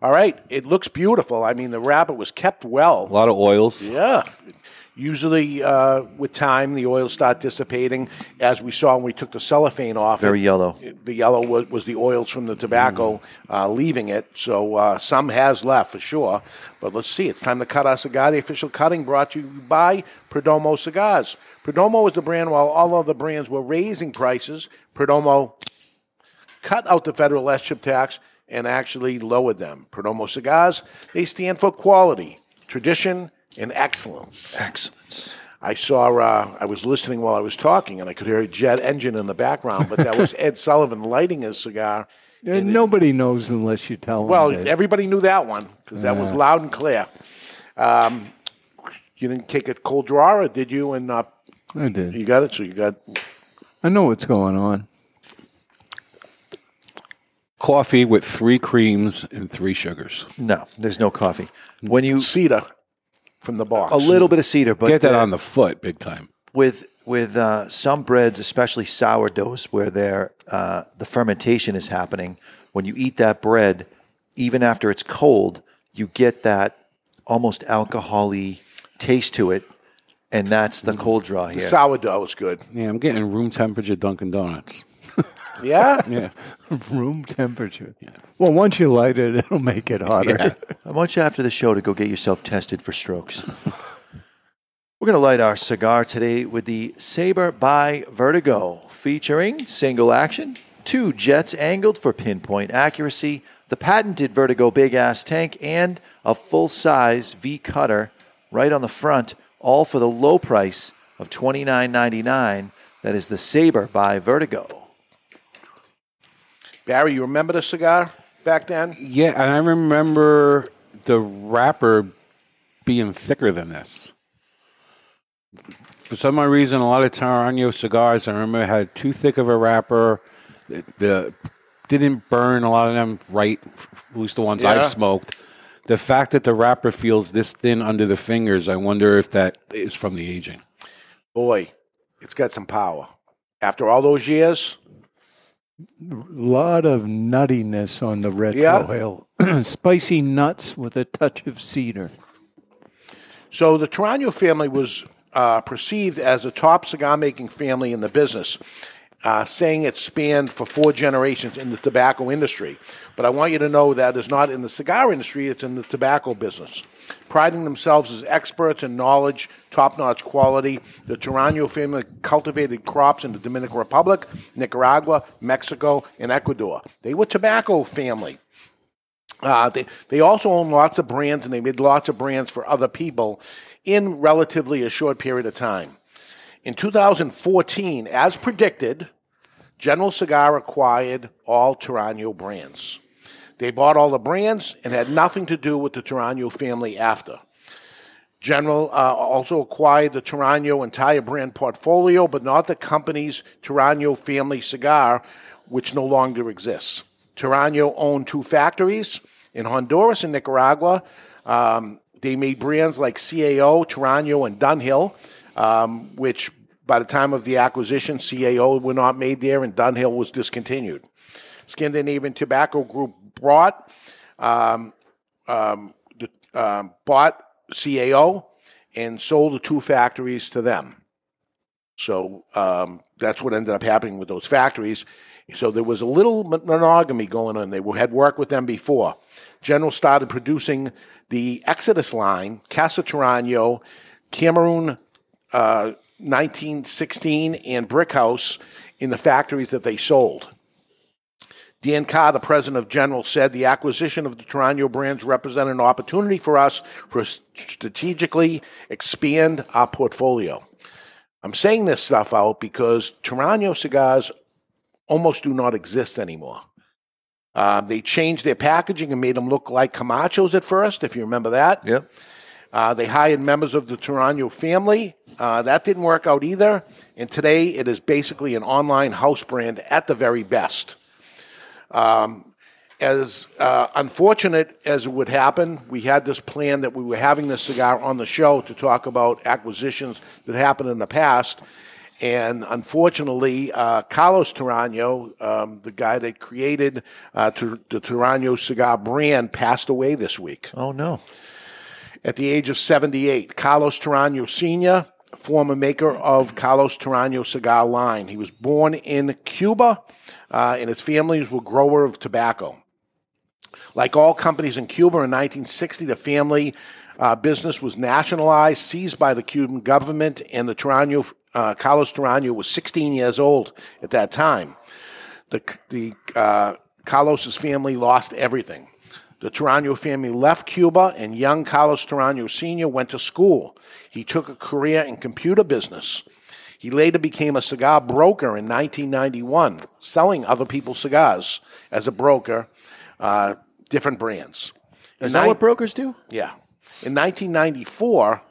All right, it looks beautiful. I mean, the rabbit was kept well.
A lot of oils.
Yeah. Usually, uh, with time, the oils start dissipating, as we saw when we took the cellophane off.
Very
it-
yellow.
The yellow was, was the oils from the tobacco uh, leaving it. So uh, some has left for sure. But let's see. It's time to cut our cigar. The official cutting brought to you by Perdomo Cigars. Perdomo is the brand while all other brands were raising prices. Perdomo cut out the federal SCHIP tax and actually lowered them. Perdomo cigars, they stand for quality, tradition, and excellence.
Excellence.
I saw, uh, I was listening while I was talking, and I could hear a jet engine in the background, but that was Ed Sullivan lighting his cigar.
And nobody knows unless you tell them.
Well,
Dave.
everybody knew that one because that was loud and clear. Um, you didn't take a cold draw, or did you? And uh,
I did.
you got it. So you got
I know what's going on.
Coffee with three creams and three sugars.
No, there's no coffee. When you
cedar from the box,
a little bit of cedar, but
Get that
uh,
on the foot big time.
with with uh, some breads, especially sourdoughs, where they're, uh, the fermentation is happening. When you eat that bread, even after it's cold, you get that almost alcoholy taste to it, and that's the cold draw
the sourdough is good.
Yeah, I'm getting room temperature Dunkin' Donuts.
Yeah,
Yeah.
Room temperature. Well, once you light it, it'll make it hotter.
I want you after the show to go get yourself tested for strokes. We're going to light our cigar today with the Saber by Vertigo, featuring single action, two jets angled for pinpoint accuracy, the patented Vertigo big ass tank, and a full size V cutter right on the front, all for the low price of $29.99. That is the Saber by Vertigo.
Barry, you remember the cigar back then?
Yeah, and I remember the wrapper being thicker than this. For some odd reason, a lot of Torano cigars, I remember, had too thick of a wrapper. The, the didn't burn a lot of them right, at least the ones
Yeah.
I've smoked. The fact that the wrapper feels this thin under the fingers, I wonder if that is from the aging.
Boy, it's got some power. After all those years,
lot of nuttiness on the retro
Yeah.
Spicy nuts with a touch of cedar.
So the Torano family was uh, perceived as a top cigar making family in the business, uh, saying it spanned for four generations in the tobacco industry. But I want you to know that it's not in the cigar industry, it's in the tobacco business. Priding themselves as experts in knowledge, top notch quality, the Torano family cultivated crops in the Dominican Republic, Nicaragua, Mexico, and Ecuador. They were tobacco family. Uh, they, they also own lots of brands and they made lots of brands for other people in relatively a short period of time. In 2014, as predicted, General Cigar acquired all Torano brands. They bought all the brands and had nothing to do with the Torano family after. General uh, also acquired the Torano entire brand portfolio, but not the company's Torano family cigar, which no longer exists. Torano owned two factories in Honduras and Nicaragua. Um, they made brands like CAO, Torano, and Dunhill, um, which by the time of the acquisition, CAO were not made there and Dunhill was discontinued. Scandinavian Tobacco Group brought um, um, um, bought CAO and sold the two factories to them. So um, that's what ended up happening with those factories. So there was a little monogamy going on. They had worked with them before. General started producing the Exodus line, Casa Torano, Cameroon uh, 1916, and Brickhouse in the factories that they sold. Dan Carr, the president of General, said the acquisition of the Torano brands represented an opportunity for us for strategically expand our portfolio. I'm saying this stuff out because Torano cigars almost do not exist anymore. Uh, they changed their packaging and made them look like Camachos at first, if you remember that.
Yep.
Uh, they hired members of the Torano family. Uh, that didn't work out either. And today it is basically an online house brand at the very best. Um, as uh, unfortunate as it would happen, we had this plan that we were having this cigar on the show to talk about acquisitions that happened in the past. And unfortunately, uh, Carlos Torano, um, the guy that created uh, Tur- the Torano cigar brand, passed away this week.
Oh, no.
at the age of 78. Carlos Torano Sr., former maker of Carlos Torano cigar line. He was born in Cuba, uh, and his families were grower of tobacco. Like all companies in Cuba in 1960, the family uh, business was nationalized, seized by the Cuban government, and the Torano, uh, Carlos Torano was 16 years old at that time. The, the uh, Carlos's family lost everything. The Torano family left Cuba, and young Carlos Torano Sr. went to school. He took a career in computer business. He later became a cigar broker in 1991, selling other people's cigars as a broker, uh, different brands.
Is that what brokers do?
Yeah. In 1994,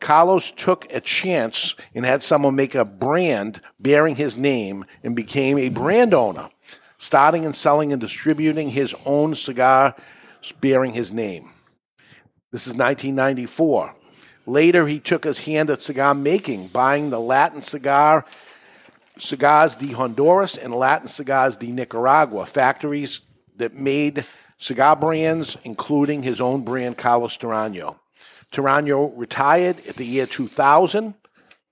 Carlos took a chance and had someone make a brand bearing his name and became a brand owner, starting and selling and distributing his own cigar bearing his name. This is 1994. Later, he took his hand at cigar making, buying the Latin cigar Cigars de Honduras and Latin Cigars de Nicaragua, factories that made cigar brands, including his own brand, Carlos Torano. Torano retired at the year 2000,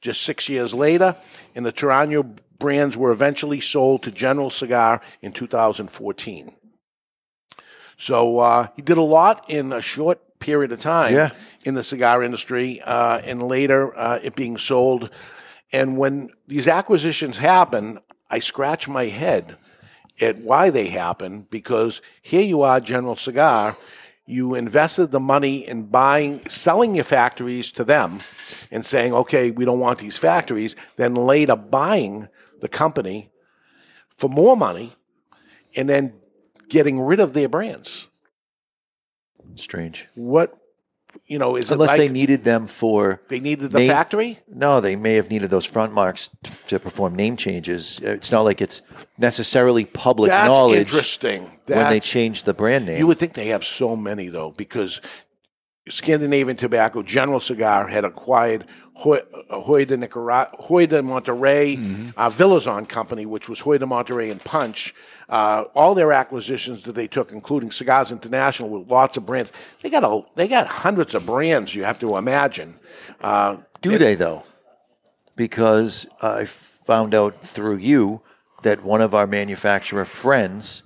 just six years later, and the Torano brands were eventually sold to General Cigar in 2014. So uh, he did a lot in a short period of time
Yeah.
in the cigar industry, uh, and later uh, it being sold. And when these acquisitions happen, I scratch my head at why they happen because here you are, General Cigar. You invested the money in buying, selling your factories to them and saying, okay, we don't want these factories, then later buying the company for more money and then getting rid of their brands.
Strange.
What, you know, is
Unless
like
they needed them for
they needed the
name-
factory?
No, they may have needed those front marks t- to perform name changes. It's not like it's necessarily public
That's
knowledge
interesting.
when they
That's-
change the brand name.
You would think they have so many though, because Scandinavian Tobacco, General Cigar had acquired Hoy, Hoy de Nicaragua, Hoy de Monterrey,
Mm-hmm.
uh, Villazon Company, which was Hoy de Monterrey and Punch. Uh, all their acquisitions that they took, including Cigars International, with lots of brands. They got a, they got hundreds of brands. You have to imagine. Uh,
Do they though? Because I found out through you that one of our manufacturer friends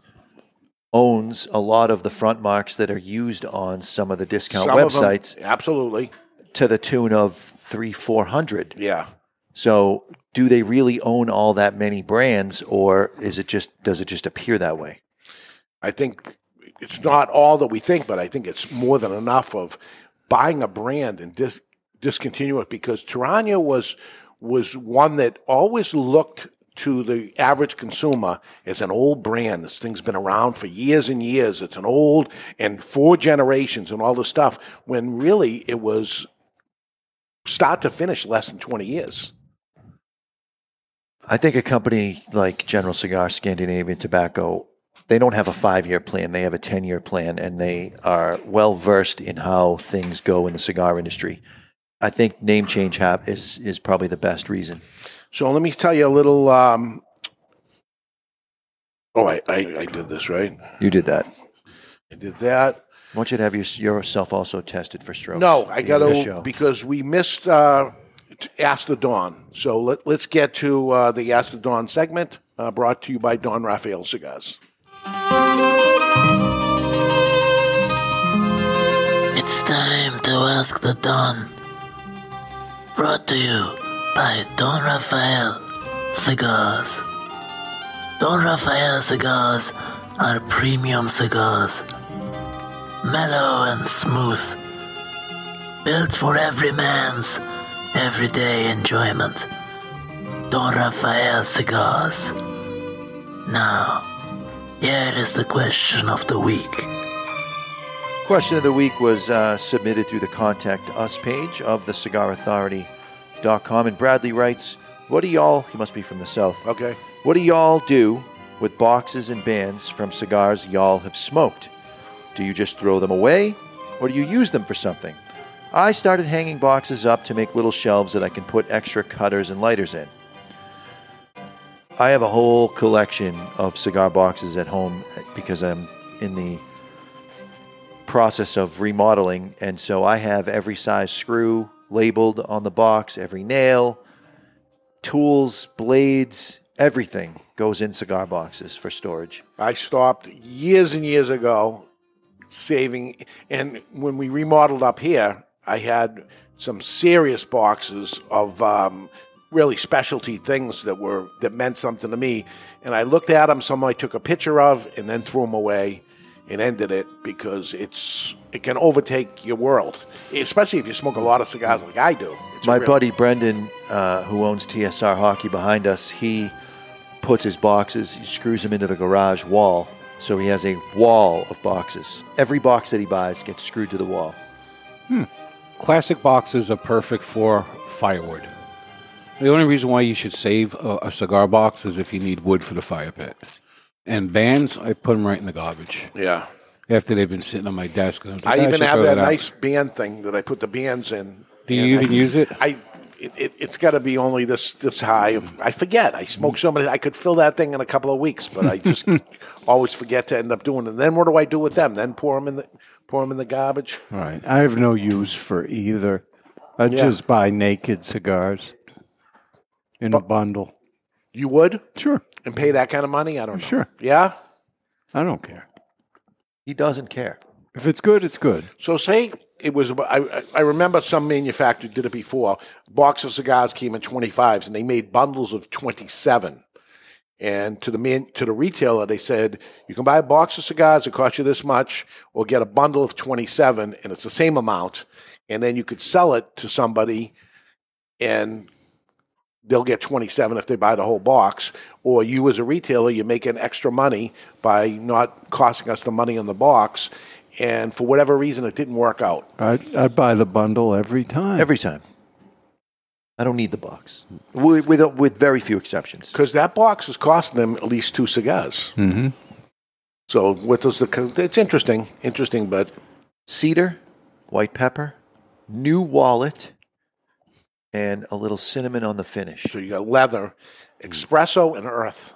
owns a lot of the front marks that are used on some of the discount
Some of them-
websites
absolutely.
to the tune of three, four hundred.
Yeah.
So do they really own all that many brands or is it just does it just appear that way?
I think it's not all that we think, but I think it's more than enough of buying a brand and dis- discontinue it because Tarania was was one that always looked to the average consumer as an old brand. This thing's been around for years and years. It's an old and four generations and all this stuff. When really it was start to finish less than twenty years.
I think a company like General Cigar, Scandinavian Tobacco, they don't have a five year plan. They have a 10 year plan, and they are well versed in how things go in the cigar industry. I think name change hap is, is probably the best reason.
So let me tell you a little. Um, oh, I, I, I did this right.
You did that.
I did that.
I want you to have your, yourself also tested for strokes.
No, I got
end of
to because we missed uh, Ask the Don. So let, let's get to uh, the Ask the Don segment uh, brought to you by Don Rafael Cigars.
It's time to ask the Don. Brought to you by Don Rafael Cigars. Don Rafael cigars are premium cigars, mellow and smooth, built for every man's everyday enjoyment. Don Rafael cigars. Now, here is the question of the week.
Question of the week was uh, submitted through the Contact Us page of the cigarauthority.com. And Bradley writes, What do y'all, he must be from the South.
Okay.
What do y'all do with boxes and bands from cigars y'all have smoked? Do you just throw them away or do you use them for something? I started hanging boxes up to make little shelves that I can put extra cutters and lighters in. I have a whole collection of cigar boxes at home because I'm in the process of remodeling, and so I have every size screw labeled on the box, every nail, tools, blades, everything goes in cigar boxes for storage.
I stopped years and years ago saving, and when we remodeled up here, I had some serious boxes of um, really specialty things that were that meant something to me, and I looked at them. Some I took a picture of and then threw them away and ended it because it's it can overtake your world, especially if you smoke a lot of cigars like I do. It's
My
real-
buddy Brendan, uh, who owns TSR Hockey behind us, he puts his boxes, he screws them into the garage wall. So he has a wall of boxes. Every box that he buys gets screwed to the wall.
Hmm. Classic boxes are perfect for firewood. The only reason why you should save a, a cigar box is if you need wood for the fire pit. And bands, I put them right in the garbage.
Yeah.
After they've been sitting on my desk, and I was like,
I
"Ah,
even have
throw
that nice band thing that I put the bands in.
Do you even
I-
use it?
I it, it, it's got to be only this this high. I forget. I smoke so many. I could fill that thing in a couple of weeks, but I just always forget to end up doing it. And then what do I do with them? Then pour them in the pour them in the garbage.
Right. I have no use for either. I
Yeah.
just buy naked cigars in a bundle.
You would
sure
and pay that kind of money? I don't know.
Sure.
Yeah.
I don't care.
He doesn't care.
If it's good, it's good.
So say it was. I, I- I remember some manufacturer did it before. Box of cigars came in twenty fives, and they made bundles of twenty seven. And to the man, to the retailer, they said you can buy a box of cigars. It costs you this much, or get a bundle of twenty seven, and it's the same amount. And then you could sell it to somebody, and they'll get 27 if they buy the whole box. Or you, as a retailer, you're making extra money by not costing us the money on the box. And for whatever reason, it didn't work out.
I'd, I'd buy the bundle every time.
Every time. I don't need the box, with, with, with very few exceptions.
Because that box is costing them at least two cigars.
Mm-hmm.
So what does the? It's interesting, interesting, but
Cedar, white pepper, new wallet, and a little cinnamon on the finish.
So you got leather, espresso, and earth.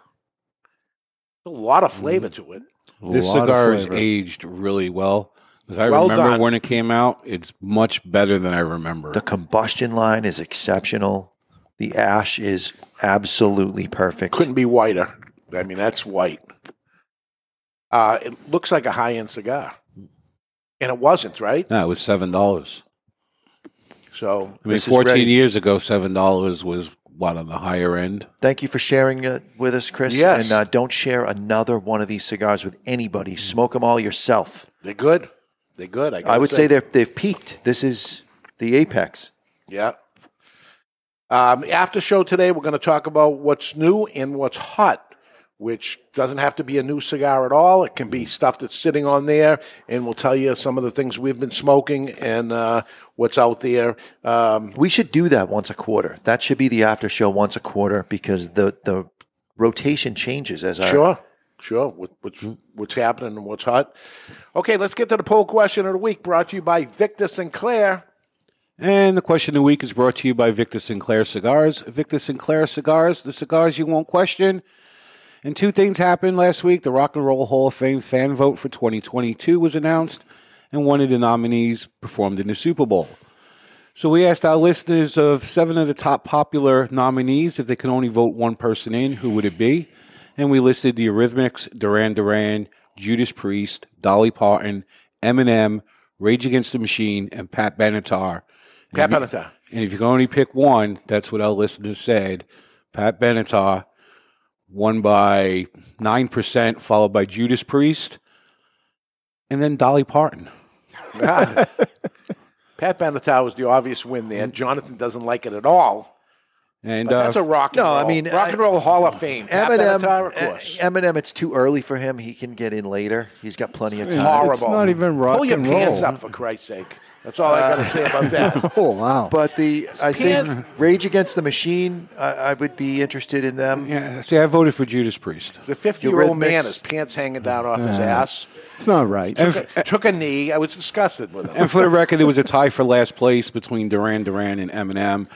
A lot of flavor
Mm.
to it.
This cigar is aged really well. Because I
Well
remember
done.
when it came out, it's much better than I remember.
The combustion line is exceptional. The ash is absolutely perfect.
Couldn't be whiter. I mean, that's white. Uh, it looks like a high end cigar, and it wasn't, right?
No, it was seven dollars.
So
I mean, fourteen years ago, seven dollars was what on the higher end.
Thank you for sharing it with us, Chris.
Yes.
And uh, don't share another one of these cigars with anybody. Smoke them all yourself.
They're good. They're good. I,
I
gotta
would say they're, they've peaked. This is the apex.
Yeah. Um, after show today, we're going to talk about what's new and what's hot, which doesn't have to be a new cigar at all. It can be stuff that's sitting on there, and we'll tell you some of the things we've been smoking and uh, what's out there. Um,
We should do that once a quarter. That should be the after show once a quarter because the, the rotation changes as our
Sure, sure. What, what's what's happening and what's hot? Okay, let's get to the poll question of the week, brought to you by Victor Sinclair.
And the question of the week is brought to you by Victor Sinclair Cigars. Victor Sinclair Cigars, the cigars you won't question. And two things happened last week. The Rock and Roll Hall of Fame fan vote for 2022 was announced, and one of the nominees performed in the Super Bowl. So we asked our listeners of seven of the top popular nominees if they could only vote one person in, who would it be? And we listed the Eurythmics, Duran Duran, Judas Priest, Dolly Parton, Eminem, Rage Against the Machine, and Pat Benatar.
Pat
And if you-
Benatar.
And if you can only pick one, that's what our listeners said. Pat Benatar won by 9%, followed by Judas Priest, and then Dolly Parton.
Ah. Pat Benatar was the obvious win there. Jonathan doesn't like it at all.
And uh,
that's a rock and
No, I mean,
rock and roll Hall of Fame. Pat
Eminem,
Benatar, of course.
Eminem, it's too early for him. He can get in later. He's got plenty of time.
It's Horrible. Not even rock and roll. Pull your pants up for Christ's sake. That's all I got to say about that.
oh wow!
But the I
Pants-
think Rage Against the Machine, I, I would be interested in them.
Yeah, see, I voted for Judas Priest.
The 50 year old man,
Eurythmics.
his pants hanging down off his
Uh,
ass.
It's not right.
Took, a, took a knee. I was disgusted with him.
And for the record, there was a tie for last place between Duran Duran and Eminem.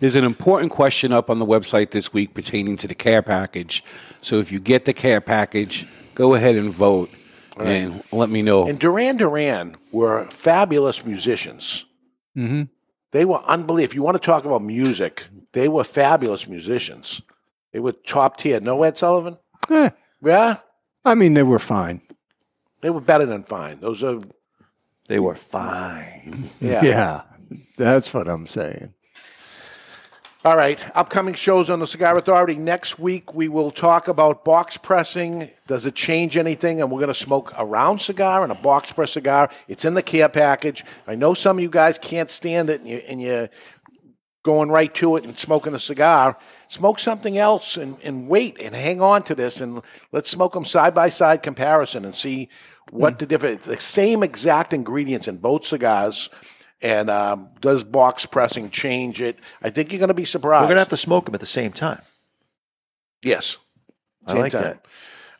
There's an important question up on the website this week pertaining to the care package. So if you get the care package, go ahead and vote.
Right.
and let me know.
And Duran Duran were fabulous musicians.
mm-hmm.
They were unbelievable. If you want to talk about music, they were fabulous musicians. They were top tier. No Ed Sullivan?
Eh,
Yeah?
I mean, they were fine.
They were better than fine. Those are,
They were fine.
yeah.
yeah, that's what I'm saying.
All right. Upcoming shows on the Cigar Authority. Next week, we will talk about box pressing. Does it change anything? And we're going to smoke a round cigar and a box press cigar. It's in the care package. I know some of you guys can't stand it and, you, and you're going right to it and smoking a cigar. Smoke something else and, and wait and hang on to this and let's smoke them side by side comparison and see what hmm. the difference. The same exact ingredients in both cigars. And um, does box pressing change it? I think you're going to be surprised.
We're going to have to smoke them at the same time.
Yes.
I like
time.
that.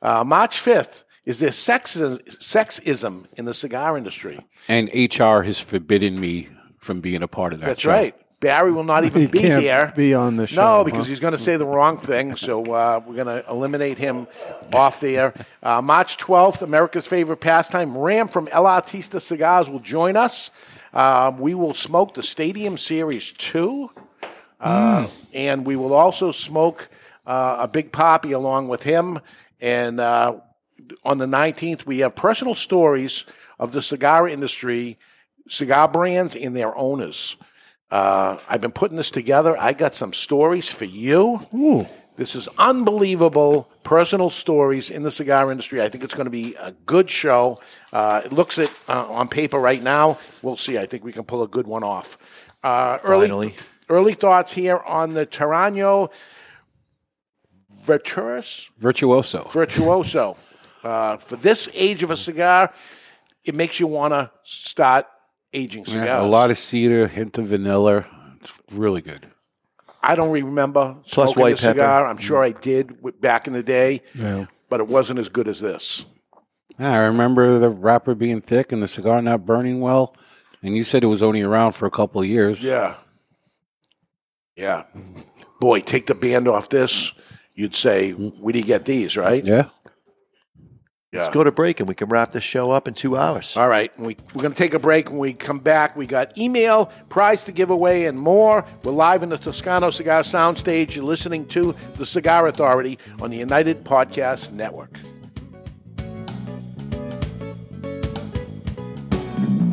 Uh, March 5th, is there sexism, sexism in the cigar industry?
And HR has forbidden me from being a part of that.
That's
show.
right. Barry will not even
He
be
can't
here.
be on the show,
No,
huh?
because he's going to say the wrong thing. So uh, we're going to eliminate him off there. Uh, March 12th, America's favorite pastime, Ram from El Artista Cigars will join us. Um, we will smoke the Stadium Series 2. Uh, And we will also smoke uh, a Big Papi along with him. And uh, on the 19th, we have personal stories of the cigar industry, cigar brands, and their owners. Uh, I've been putting this together. I got some stories for you. This is unbelievable personal stories in the cigar industry. I think it's going to be a good show. Uh, it looks it uh, on paper right now. We'll see. I think we can pull a good one off. Uh, early,
Finally.
early thoughts here on the Torano Virtuous
Virtuoso.
Virtuoso. Uh, for this age of a cigar, it makes you want to start aging cigars.
Yeah, a lot of cedar, hint of vanilla. It's really good.
I don't remember
Plus
smoking
white
a cigar.
pepper.
I'm sure mm. I did w- back in the day,
Yeah.
but it wasn't as good as this.
Yeah, I remember the wrapper being thick and the cigar not burning well. And you said it was only around for a couple of years.
Yeah. Yeah. Boy, take the band off this. You'd say, mm. where do you get these, right?
Yeah.
Yeah.
Let's go to break and we can wrap this show up in two hours.
All right. We, we're going to take a break. When we come back, we got email, prize to give away, and more. We're live in the Toscano Cigar Soundstage. You're listening to The Cigar Authority on the United Podcast Network.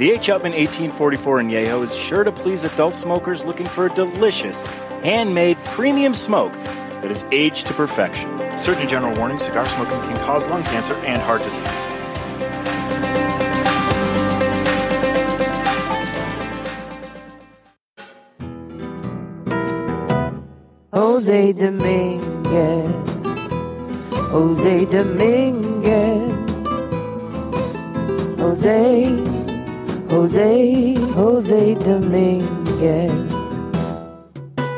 The H. Upmann 1844 Añejo is sure to please adult smokers looking for a delicious, handmade premium smoke that is aged to perfection. Surgeon General warning cigar smoking can cause lung cancer and heart disease.
Jose Dominguez. Jose Dominguez. Jose, Jose, Jose Dominguez.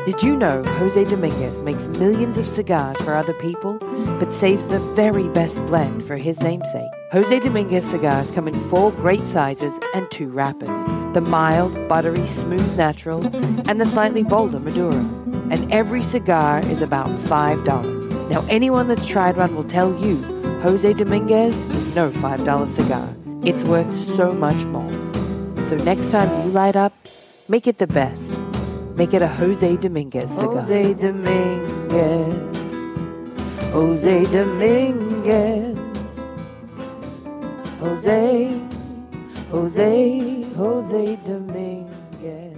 Did you know Jose Dominguez makes millions of cigars for other people, but saves the very best blend for his namesake? Jose Dominguez cigars come in four great sizes and two wrappers the mild, buttery, smooth natural, and the slightly bolder Maduro. And every cigar is about $5. Now, anyone that's tried one will tell you Jose Dominguez is no $5 cigar. It's worth so much more. So next time you light up, make it the best. Make it a Jose Dominguez cigar. Jose Dominguez. Jose Dominguez. Jose. Jose. Jose Dominguez.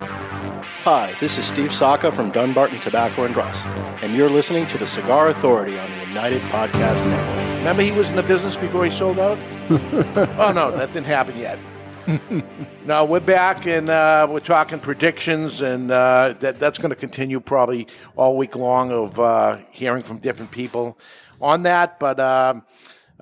Hi, this is Steve Saka from Dunbarton Tobacco and Trust, and you're listening to the Cigar Authority on the United Podcast Network.
Remember he was in the business before he sold out? oh, no, that didn't happen yet. no, we're back and uh, we're talking predictions, and uh, that, that's going to continue probably all week long of uh, hearing from different people on that. But um,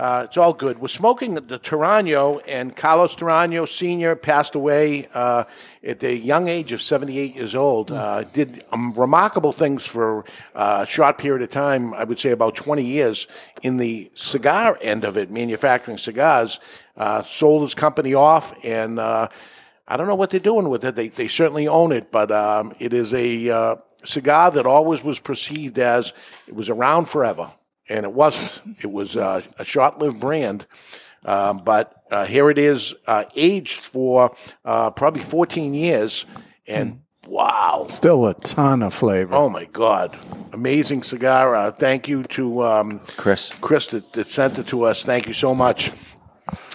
uh, it's all good. We're smoking the Torano, and Carlos Torano Sr. passed away uh, at the young age of 78 years old. Uh, did um, remarkable things for uh, a short period of time, I would say about 20 years, in the cigar end of it, manufacturing cigars. Uh, sold his company off, and uh, I don't know what they're doing with it. They, they certainly own it, but um, it is a cigar that always was perceived as it was around forever and it wasn't. It was uh, a short-lived brand, um, but uh, here it is, uh, aged for uh, probably 14 years, and wow,
Still a ton of flavor.
oh my God, amazing cigar! Uh, thank you to um,
Chris,
Chris that, that sent it to us. Thank you so much.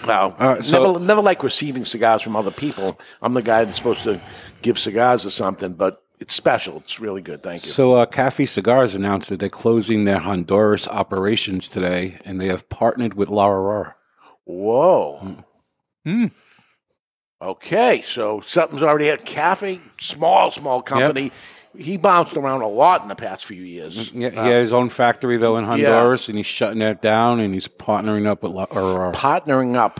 Wow,
Uh, so-
never, never like receiving cigars from other people. I'm the guy that's supposed to give cigars or something, but it's special. It's really good. Thank you.
So, uh, Kafie Cigars announced that they're closing their Honduras operations today, and they have partnered with La Aurora.
Whoa. Okay, so something's already at Kafie, small, small company. He bounced around a lot in the past few years.
Yeah, he
Uh,
has his own factory though in
Yeah.
Honduras, and he's shutting that down, and he's partnering up with La Aurora.
partnering up.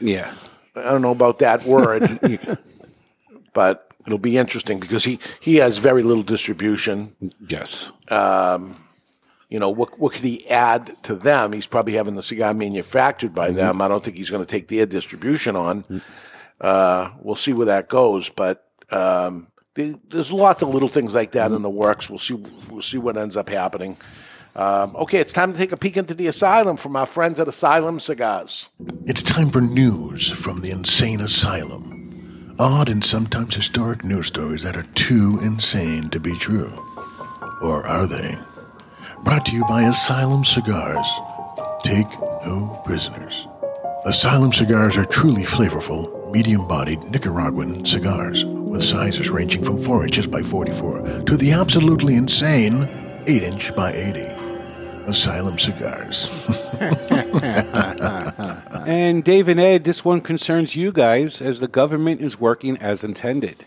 yeah,
I don't know about that word, but it'll be interesting because he, he has very little distribution.
Yes.
Um, you know, what, what could he add to them? He's probably having the cigar manufactured by
Mm-hmm.
them. I don't think he's going to take their distribution on. Uh, we'll see where that goes, but um, there- there's lots of little things like that in the works. We'll see. We'll see what ends up happening. Um, okay, it's time to take a peek into the asylum from our friends at Asylum Cigars.
It's time for news from the insane asylum. Odd and sometimes historic news stories that are too insane to be true. Or are they? Brought to you by Asylum Cigars. Take no prisoners. Asylum cigars are truly flavorful, medium bodied Nicaraguan cigars with sizes ranging from 4 inches by 44 to the absolutely insane 8 inch by 80. Asylum cigars.
and Dave and Ed, this one concerns you guys as the government is working as intended.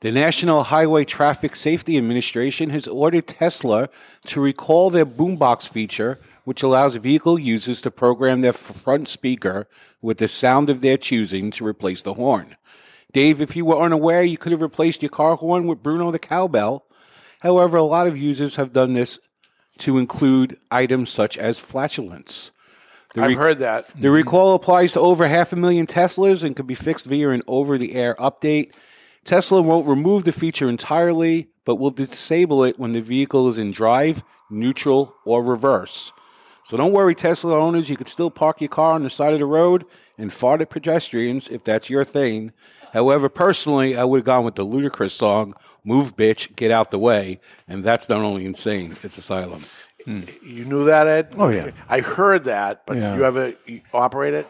The National Highway Traffic Safety Administration has ordered Tesla to recall their boombox feature, which allows vehicle users to program their front speaker with the sound of their choosing to replace the horn. Dave, if you were unaware, you could have replaced your car horn with Bruno the cowbell. However, a lot of users have done this to include items such as flatulence. The
I've heard that.
The mm-hmm. recall applies to over half a million Teslas and can be fixed via an over the air update. Tesla won't remove the feature entirely, but will disable it when the vehicle is in drive, neutral, or reverse. So don't worry, Tesla owners, you could still park your car on the side of the road and fought at pedestrians if that's your thing. However, personally, I would have gone with the Ludacris song "Move, Bitch, Get Out the Way," and that's not only insane; it's asylum. Hmm.
You knew that, Ed?
Oh, yeah.
I heard that, but
Yeah.
you ever you operate it?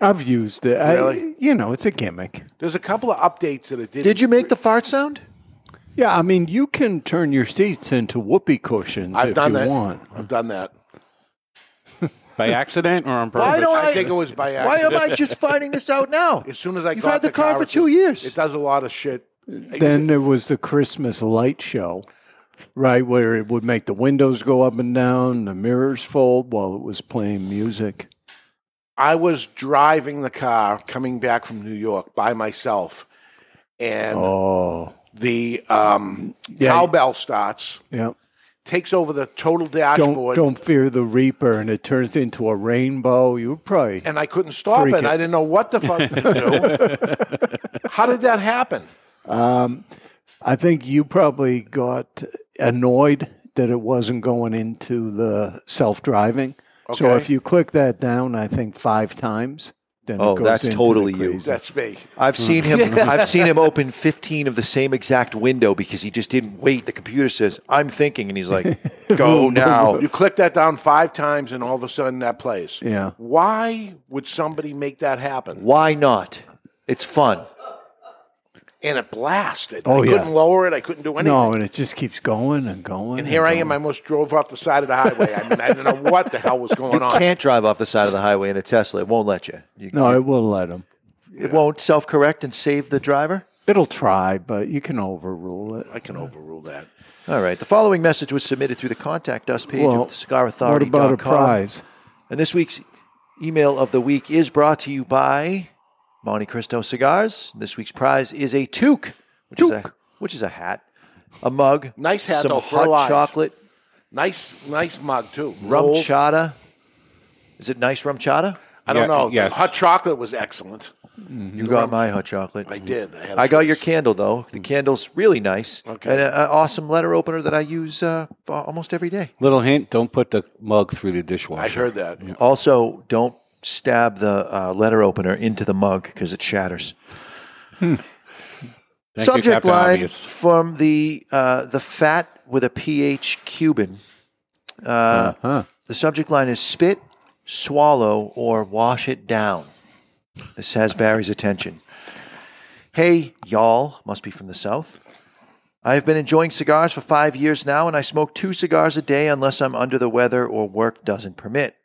I've used it. I-
Really?
you know, it's a gimmick.
There's a couple of updates that it did.
Did you make the fart sound?
Yeah, I mean, you can turn your seats into whoopee cushions
I've
if
done
you
that.
want.
I've done that.
By accident or on purpose?
Why don't I,
I think it was by accident.
Why am. I just finding this out now?
As soon as I
You've
got
had the car for two years.
It does a lot of shit.
Then there was the Christmas light show, right, where it would make the windows go up and down, the mirrors fold while it was playing music.
I was driving the car coming back from New York by myself, and
Oh,
the um,
Yeah.
cowbell starts,
yeah.
takes over the total
Don't
dashboard,
don't fear the reaper, and it turns into a rainbow. You would probably
and I couldn't stop it.
it.
I didn't know what the fuck to do. How did that happen?
Um, I think you probably got annoyed that it wasn't going into the self driving. So if you click that down, I think five times, then
Oh, that's totally you.
crazy.
That's me.
I've seen him. I've seen him open fifteen of the same exact window because he just didn't wait. The computer says, "I'm thinking," and he's like, "Go now."
You click that down five times, and all of a sudden that plays.
Yeah.
Why would somebody make that happen?
Why not? It's fun.
And it blasted.
Oh,
I
yeah.
couldn't lower it. I couldn't do anything.
No, and it just keeps going and going.
And here I
going.
am. I almost drove off the side of the highway. I mean, I didn't know what the hell was going
You
on.
You can't drive off the side of the highway in a Tesla. It won't let you. you
No, it will let them.
it won't self correct and save the driver.
It'll try, but you can overrule it.
I can overrule that.
All right. The following message was submitted through the contact us page
Well,
of thecigarauthority.com.
what about a prize?
And this week's email of the week is brought to you by Montecristo Cigars. This week's prize is a toque, which is a which is a hat, a mug,
Nice hat,
some
though,
hot
live.
chocolate,
Nice, nice mug too.
rum
Rolled.
chata. Is it nice RumChata?
I don't
Yeah,
know.
yes.
The hot chocolate was excellent.
You got my hot chocolate.
I did. I,
I got your candle though. The candle's really nice.
Okay.
And an awesome letter opener that I use uh, almost every day.
Little hint: don't put the mug through the dishwasher.
I heard that.
Also, don't stab the uh, letter opener into the mug because it shatters.
Thank
Subject
Captain
line
Obvious.
from the uh, the fat with a ph Cuban. Uh,
Huh.
The subject line is spit, swallow, or wash it down. This has Barry's attention. Hey, y'all, must be from the South. I have been enjoying cigars for five years now, and I smoke two cigars a day unless I'm under the weather or work doesn't permit.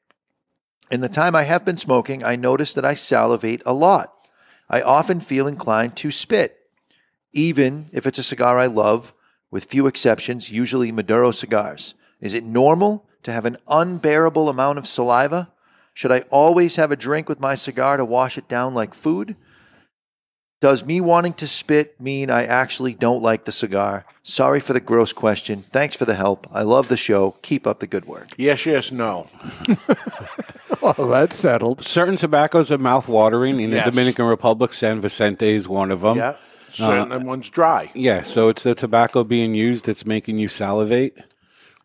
In the time I have been smoking, I notice that I salivate a lot. I often feel inclined to spit, even if it's a cigar I love, with few exceptions, usually Maduro cigars. Is it normal to have an unbearable amount of saliva? Should I always have a drink with my cigar to wash it down like food? Does me wanting to spit mean I actually don't like the cigar? Sorry for the gross question. Thanks for the help. I love the show. Keep up the good work.
Yes, yes, no.
Well, that's settled.
Certain tobaccos are mouth-watering. In
Yes.
the Dominican Republic, San Vicente is one of them.
Yeah. Uh, Certain one's dry.
Yeah, so it's the tobacco being used that's making you salivate,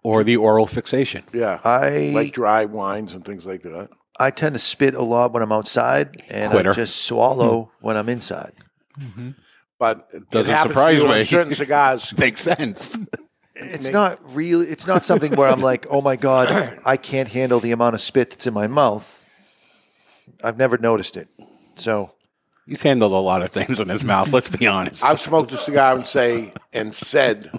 or the oral fixation.
Yeah.
I
like dry wines and things like that.
I tend to spit a lot when I'm outside, and
Quitter.
I just swallow when I'm inside. Mm-hmm.
But it
Doesn't
happens to
surprise
you
me.
Certain cigars.
Makes sense.
It's not really. It's not something where I'm like, oh my god, I can't handle the amount of spit that's in my mouth. I've never noticed it. So
He's handled a lot of things in his mouth. Let's be honest.
I've smoked a cigar and say and said,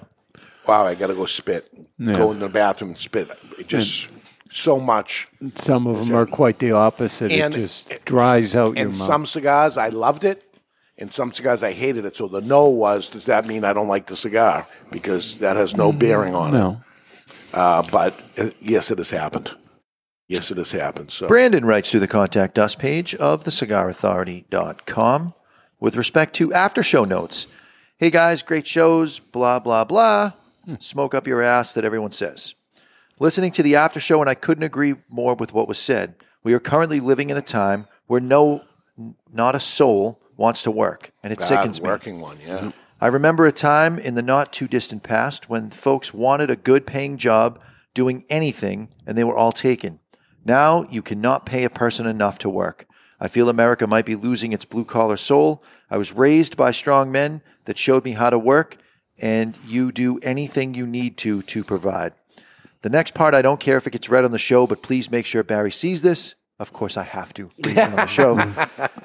"Wow, I got to go spit.
Yeah.
Go in the bathroom and spit." It just so much.
Some of them are quite the opposite.
And-
it just dries out your
And
mouth.
some cigars I loved it, and some cigars I hated it. So the no was, does that mean I don't like the cigar? Because that has no bearing on it.
no.
Uh, but uh, yes, it has happened. Yes, it has happened. So
Brandon writes through the contact us page of thecigarauthority.com with respect to after show notes. Hey guys, great shows, blah, blah, blah. Smoke up your ass that everyone says. Listening to the after show, and I couldn't agree more with what was said. We are currently living in a time where no, not a soul wants to work, and it
bad
sickens me.
working one. Yeah. Mm-hmm.
I remember a time in the not too distant past when folks wanted a good paying job doing anything and they were all taken. Now you cannot pay a person enough to work. I feel America might be losing its blue collar soul. I was raised by strong men that showed me how to work, and you do anything you need to to provide. The next part, I don't care if it gets read on the show, but please make sure Barry sees this. Of course, I have to read on the show.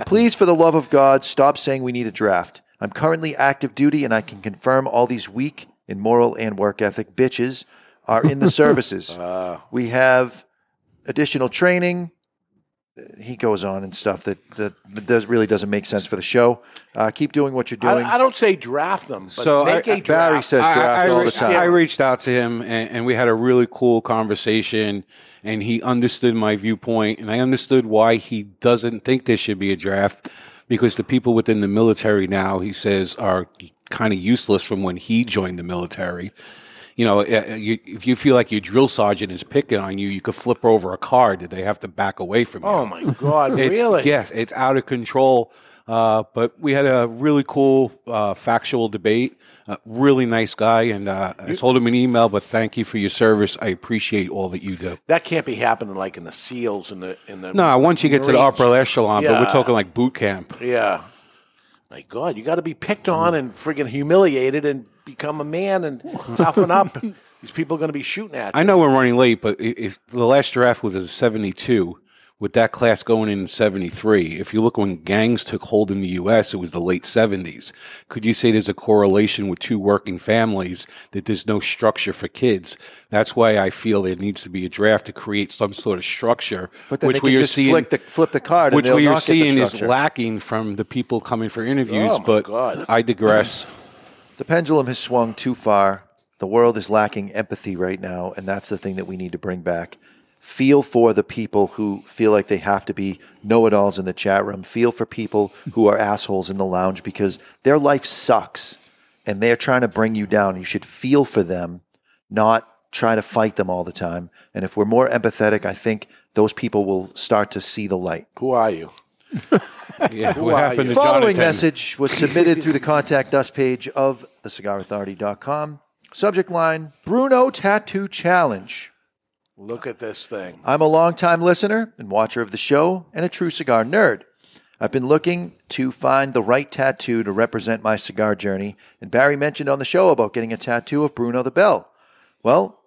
please, for the love of God, stop saying we need a draft. I'm currently active duty, and I can confirm all these weak in moral and work ethic bitches are in the services. Ah. we have additional training. He goes on and stuff that that does really doesn't make sense for the show. Uh, keep doing what you're doing.
I, I don't say draft them, but
So
make
I-
a draft.
Barry says
I-
draft
I,
all the
reached-
time.
I reached out to him and, and we had a really cool conversation and he understood my viewpoint and I understood why he doesn't think there should be a draft because the people within the military now, he says, are kind of useless from when he joined the military. You know, if you feel like your drill sergeant is picking on you, you could flip over a car. Did they have to back away from you?
Oh my God!
It's-
really?
Yes, it's out of control. Uh, but we had a really cool uh, factual debate. Uh, really nice guy, and uh, I told him an email. But thank you for your service. I appreciate all that you do.
That can't be happening like in the SEALs in the in the.
No, once you get to the upper echelon, but we're talking like boot camp.
Yeah. My God, you got to be picked on and friggin' humiliated and become a man and toughen up. These people are going to be shooting at you.
I know we're running late, but if the last draft was a 72, with that class going in 73, if you look when gangs took hold in the U.S., it was the late 70s. Could you say there's a correlation with two working families that there's no structure for kids? That's why I feel there needs to be a draft to create some sort of structure,
But then
which
they
we
can
are
just
seeing.
flick the, flip the card
which
they'll
we are
not get the
seeing is lacking from the people coming for interviews,
Oh,
but
God.
I digress.
The pendulum has swung too far. The world is lacking empathy right now, and that's the thing that we need to bring back. Feel for the people who feel like they have to be know it alls in the chat room. Feel for people who are assholes in the lounge because their life sucks and they're trying to bring you down. You should feel for them, not try to fight them all the time. And if we're more empathetic, I think those people will start to see the light.
Who are you?
Yeah,
Who
what happened to
Following
Jonathan?
message was submitted through the contact us page of thecigarauthority.com. Subject line Bruno Tattoo Challenge.
Look at this thing.
I'm a longtime listener and watcher of the show and a true cigar nerd. I've been looking to find the right tattoo to represent my cigar journey, and Barry mentioned on the show about getting a tattoo of Bruno the Bell. Well,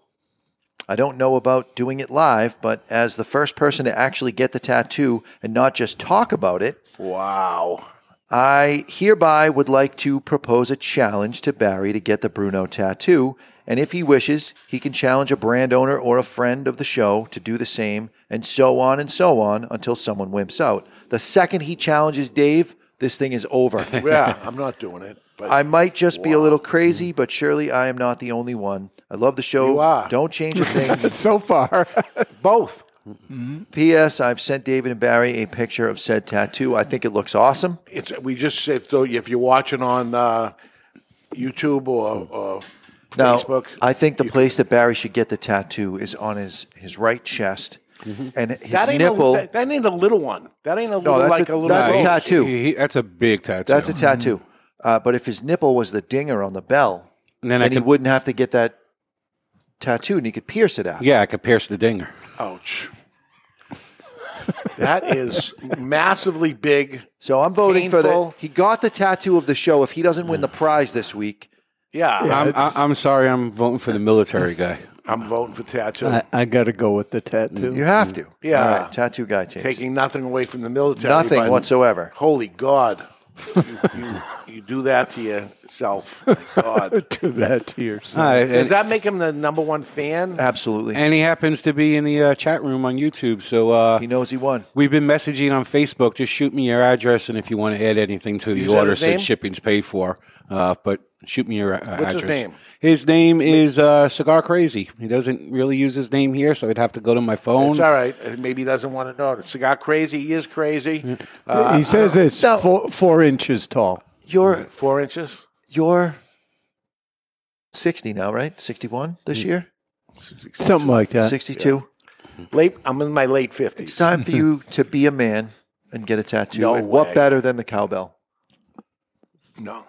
I don't know about doing it live, but as the first person to actually get the tattoo and not just talk about it,
Wow.
I hereby would like to propose a challenge to Barry to get the Bruno tattoo. And if he wishes, he can challenge a brand owner or a friend of the show to do the same, and so on and so on until someone wimps out. The second he challenges Dave, this thing is over.
Yeah, I'm not doing it. But
I might just be a little crazy, but surely I am not the only one. I love the show.
You are.
Don't change a thing.
so far.
both.
P.S. I've sent David and Barry a picture of said tattoo. I think it looks awesome.
It's we just if though if you're watching on uh, YouTube or, or
Now,
Facebook,
I think the place that Barry should get the tattoo is on his, his right chest, and his
that ain't
nipple.
A, that, that ain't a little one. That ain't a little
that's
like
a-
a, little.
that's a tattoo.
He- he- that's a big tattoo.
That's a tattoo. Uh, but if his nipple was the dinger on the bell,
And then
then,
I
he
could-
wouldn't have to get that tattooed, and he could pierce it out.
Yeah, I could pierce the dinger.
Ouch. that is massively big.
So I'm voting for
Painful.
the. He got the tattoo of the show. If he doesn't win the prize this week,
Yeah,
I'm, I, I'm sorry, I'm voting for the military guy.
I'm voting for tattoo.
I, I got to go with the tattoo.
you have to.
Yeah.
All right, tattoo guy takes. it.
Taking nothing away from the military.
Nothing
by-
whatsoever.
Holy God. You, you, you do that to yourself. My God.
Do that to yourself.
Uh,
Does that make him the number one fan?
Absolutely.
and he happens to be in the uh, chat room on YouTube. So uh,
he knows he won.
we've been messaging on Facebook. Just shoot me your address, and if you want to add anything to the order, said shipping's paid for. Uh, but shoot me your uh,
What's his
address.
name?
His name is uh, Cigar Crazy. He doesn't really use his name here, so I'd have to go to my phone.
It's all right. Uh, Maybe he doesn't want to know. Cigar crazy. He is crazy. Uh,
he says it's
No.
four, four inches tall.
You're
four inches.
you're sixty now, right? Sixty-one
Mm.
this year.
Something like that.
Sixty-two.
Late. I'm in my late fifties.
It's time for you to be a man and get a tattoo.
No
and what better than the cowbell?
No,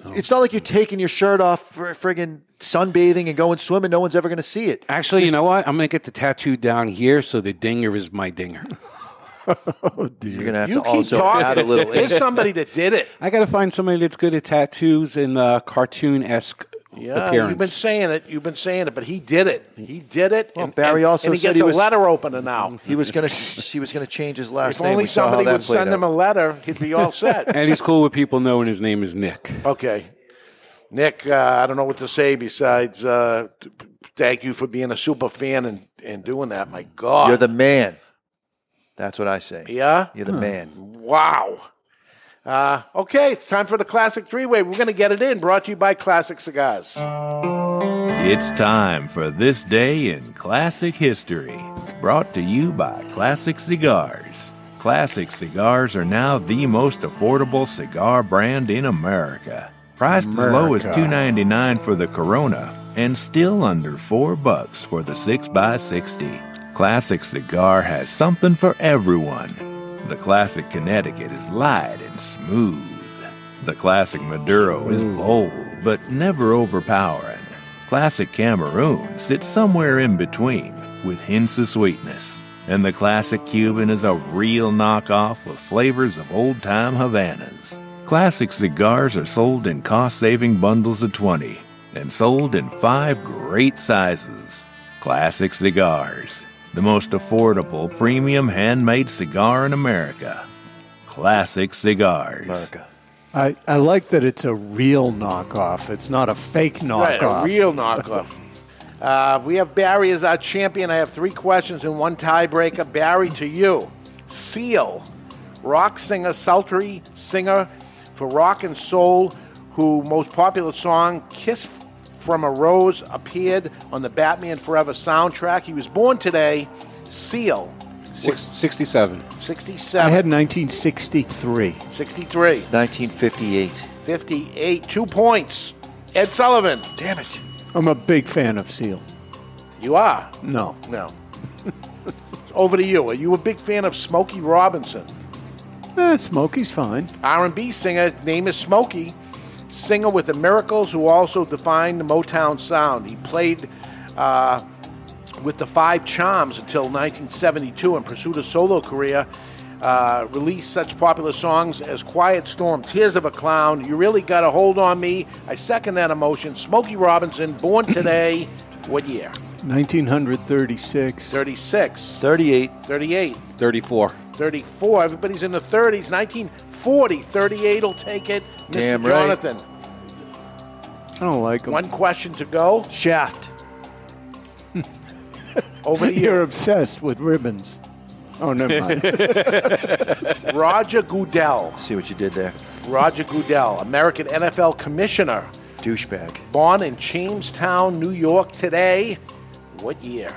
I'm not doing it.
It's not like you're taking your shirt off for friggin' sunbathing and going swimming. No one's ever going to see it.
Actually, you know what? I'm going to get the tattoo down here, so the dinger is my dinger.
You're gonna have
You
to also
talking.
add a little.
There's somebody that did it.
I got to find somebody that's good at tattoos and uh, cartoon esque
Yeah,
appearance.
you've been saying it. You've been saying it, but he did it. He did it.
Well,
and,
Barry also
and he
said
gets
he
a
was-
letter opener now.
He was gonna he was gonna change his last
If
name.
only
we saw how
somebody
that
would send
out.
him a letter, he'd be all set.
and he's cool with people knowing his name is Nick.
Okay. Nick, uh, I don't know what to say besides uh, thank you for being a super fan and, and doing that. My God.
You're the man. That's what I say.
Yeah?
You're the man.
Wow. Uh, okay, it's time for the Classic Three Way. We're going to get it in. Brought to you by Classic Cigars.
It's time for This Day in Classic History, brought to you by Classic Cigars. Classic cigars are now the most affordable cigar brand in America. Priced as low as
America.
$2.99 for the Corona and still under 4 bucks for the 6x60. Classic Cigar has something for everyone. The Classic Connecticut is light and smooth. The Classic Maduro is bold but never overpowering. Classic Cameroon sits somewhere in between with hints of sweetness. And the Classic Cuban is a real knockoff with flavors of old time Havanas. Classic cigars are sold in cost saving bundles of 20 and sold in five great sizes. Classic Cigars, the most affordable premium handmade cigar in America. Classic Cigars.
America.
I, I like that it's a real knockoff. It's not a fake
Right,
knockoff.
a real knockoff. Uh, we have Barry as our champion. I have three questions and one tiebreaker. Barry, to you. Seal, rock singer, sultry singer for rock and soul, who most popular song "Kiss from a Rose" appeared on the Batman Forever soundtrack. He was born today. Seal,
Six, 67.
67.
I had 1963.
63.
1958.
58. Two points. Ed Sullivan.
Damn it.
I'm a big fan of Seal.
You are?
No.
No. Over to you. Are you a big fan of Smokey Robinson?
Eh, Smokey's fine.
R&B singer, name is Smokey, singer with the Miracles, who also defined the Motown sound. He played uh, with the Five Charms until 1972 and pursued a solo career. Uh, released such popular songs as Quiet Storm, Tears of a Clown, You Really Got a Hold on Me. I second that emotion. Smokey Robinson, born today, what year?
1936.
36.
38.
38.
34.
34. Everybody's in the 30s. 1940. 38 will take it. Mr.
Damn right.
Jonathan.
I don't like him.
One question to go.
Shaft.
Over to
You're
you.
obsessed with ribbons. Oh, never mind.
Roger Goodell.
See what you did there.
Roger Goodell, American NFL Commissioner.
Douchebag.
Born in Jamestown, New York today. What year?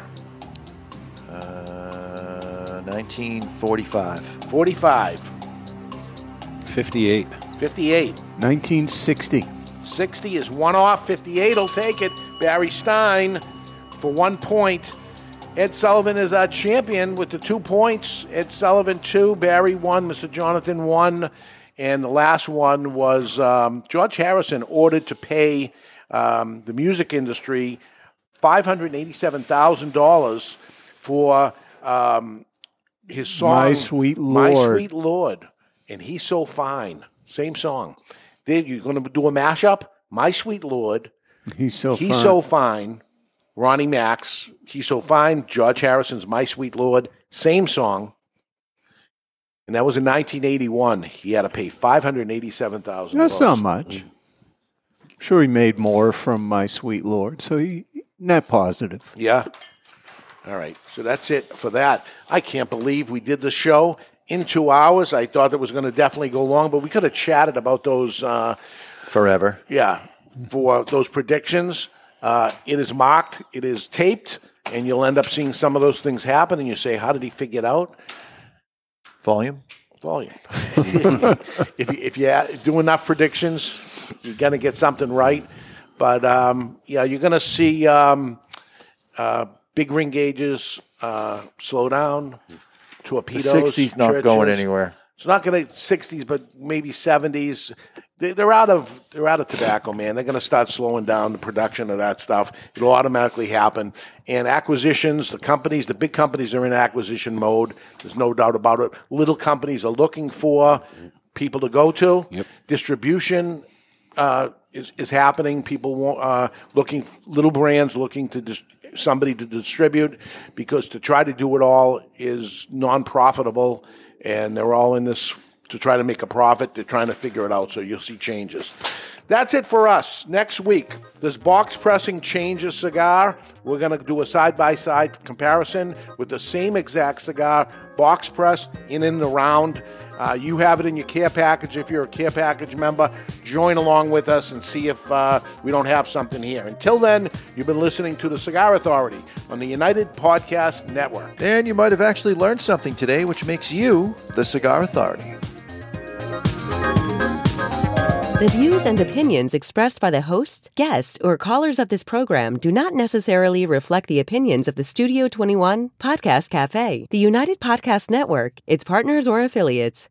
Uh, 1945.
45.
58.
58.
1960.
60 is one off. 58 will take it. Barry Stein for one point. Ed Sullivan is our champion with the two points. Ed Sullivan two, Barry one, Mr. Jonathan one, and the last one was um, George Harrison ordered to pay um, the music industry five hundred eighty-seven thousand dollars for um, his song
My Sweet
My Sweet Lord, and he's so fine. Same song. Then you're going to do a mashup. My Sweet Lord.
He's so
He's
fine.
so fine. Ronnie Max. He's so fine. George Harrison's My Sweet Lord. Same song. And that was in 1981. He had to pay five hundred eighty-seven thousand.
That's not much. Sure, he made more from My Sweet Lord, so he net positive.
Yeah. All right. So that's it for that. I can't believe we did the show in two hours. I thought it was going to definitely go long, but we could have chatted about those. Uh,
Forever.
yeah, for those predictions. Uh, it is mocked, it is taped, and you'll end up seeing some of those things happen, and you say, "How did he figure it out?"
Volume.
Volume. if you, if you do enough predictions, you're going to get something right. But um, yeah, you're going to see um, uh, big ring gauges uh, slow down. Torpedoes.
The 60's not going anywhere.
It's not going to 60s, but maybe 70s. They, they're out of they're out of tobacco, man. They're going to start slowing down the production of that stuff. It'll automatically happen. And acquisitions, the companies, the big companies are in acquisition mode. There's no doubt about it. Little companies are looking for people to go to. Distribution uh, is, is happening. People want, uh, looking, little brands looking to dis- somebody to distribute because to try to do it all is non profitable, and they're all in this to try to make a profit. They're trying to figure it out, so you'll see changes. That's it for us. Next week, does box pressing change a cigar? We're going to do a side by side comparison with the same exact cigar, box press, in and around. Uh, you have it in your care package. If you're a care package member, join along with us and see if uh, we don't have something here. Until then, you've been listening to the Cigar Authority on the United Podcast Network.
And you might have actually learned something today, which makes you the Cigar Authority.
The views and opinions expressed by the hosts, guests, or callers of this program do not necessarily reflect the opinions of the Studio 21 Podcast Cafe, the United Podcast Network, its partners, or affiliates.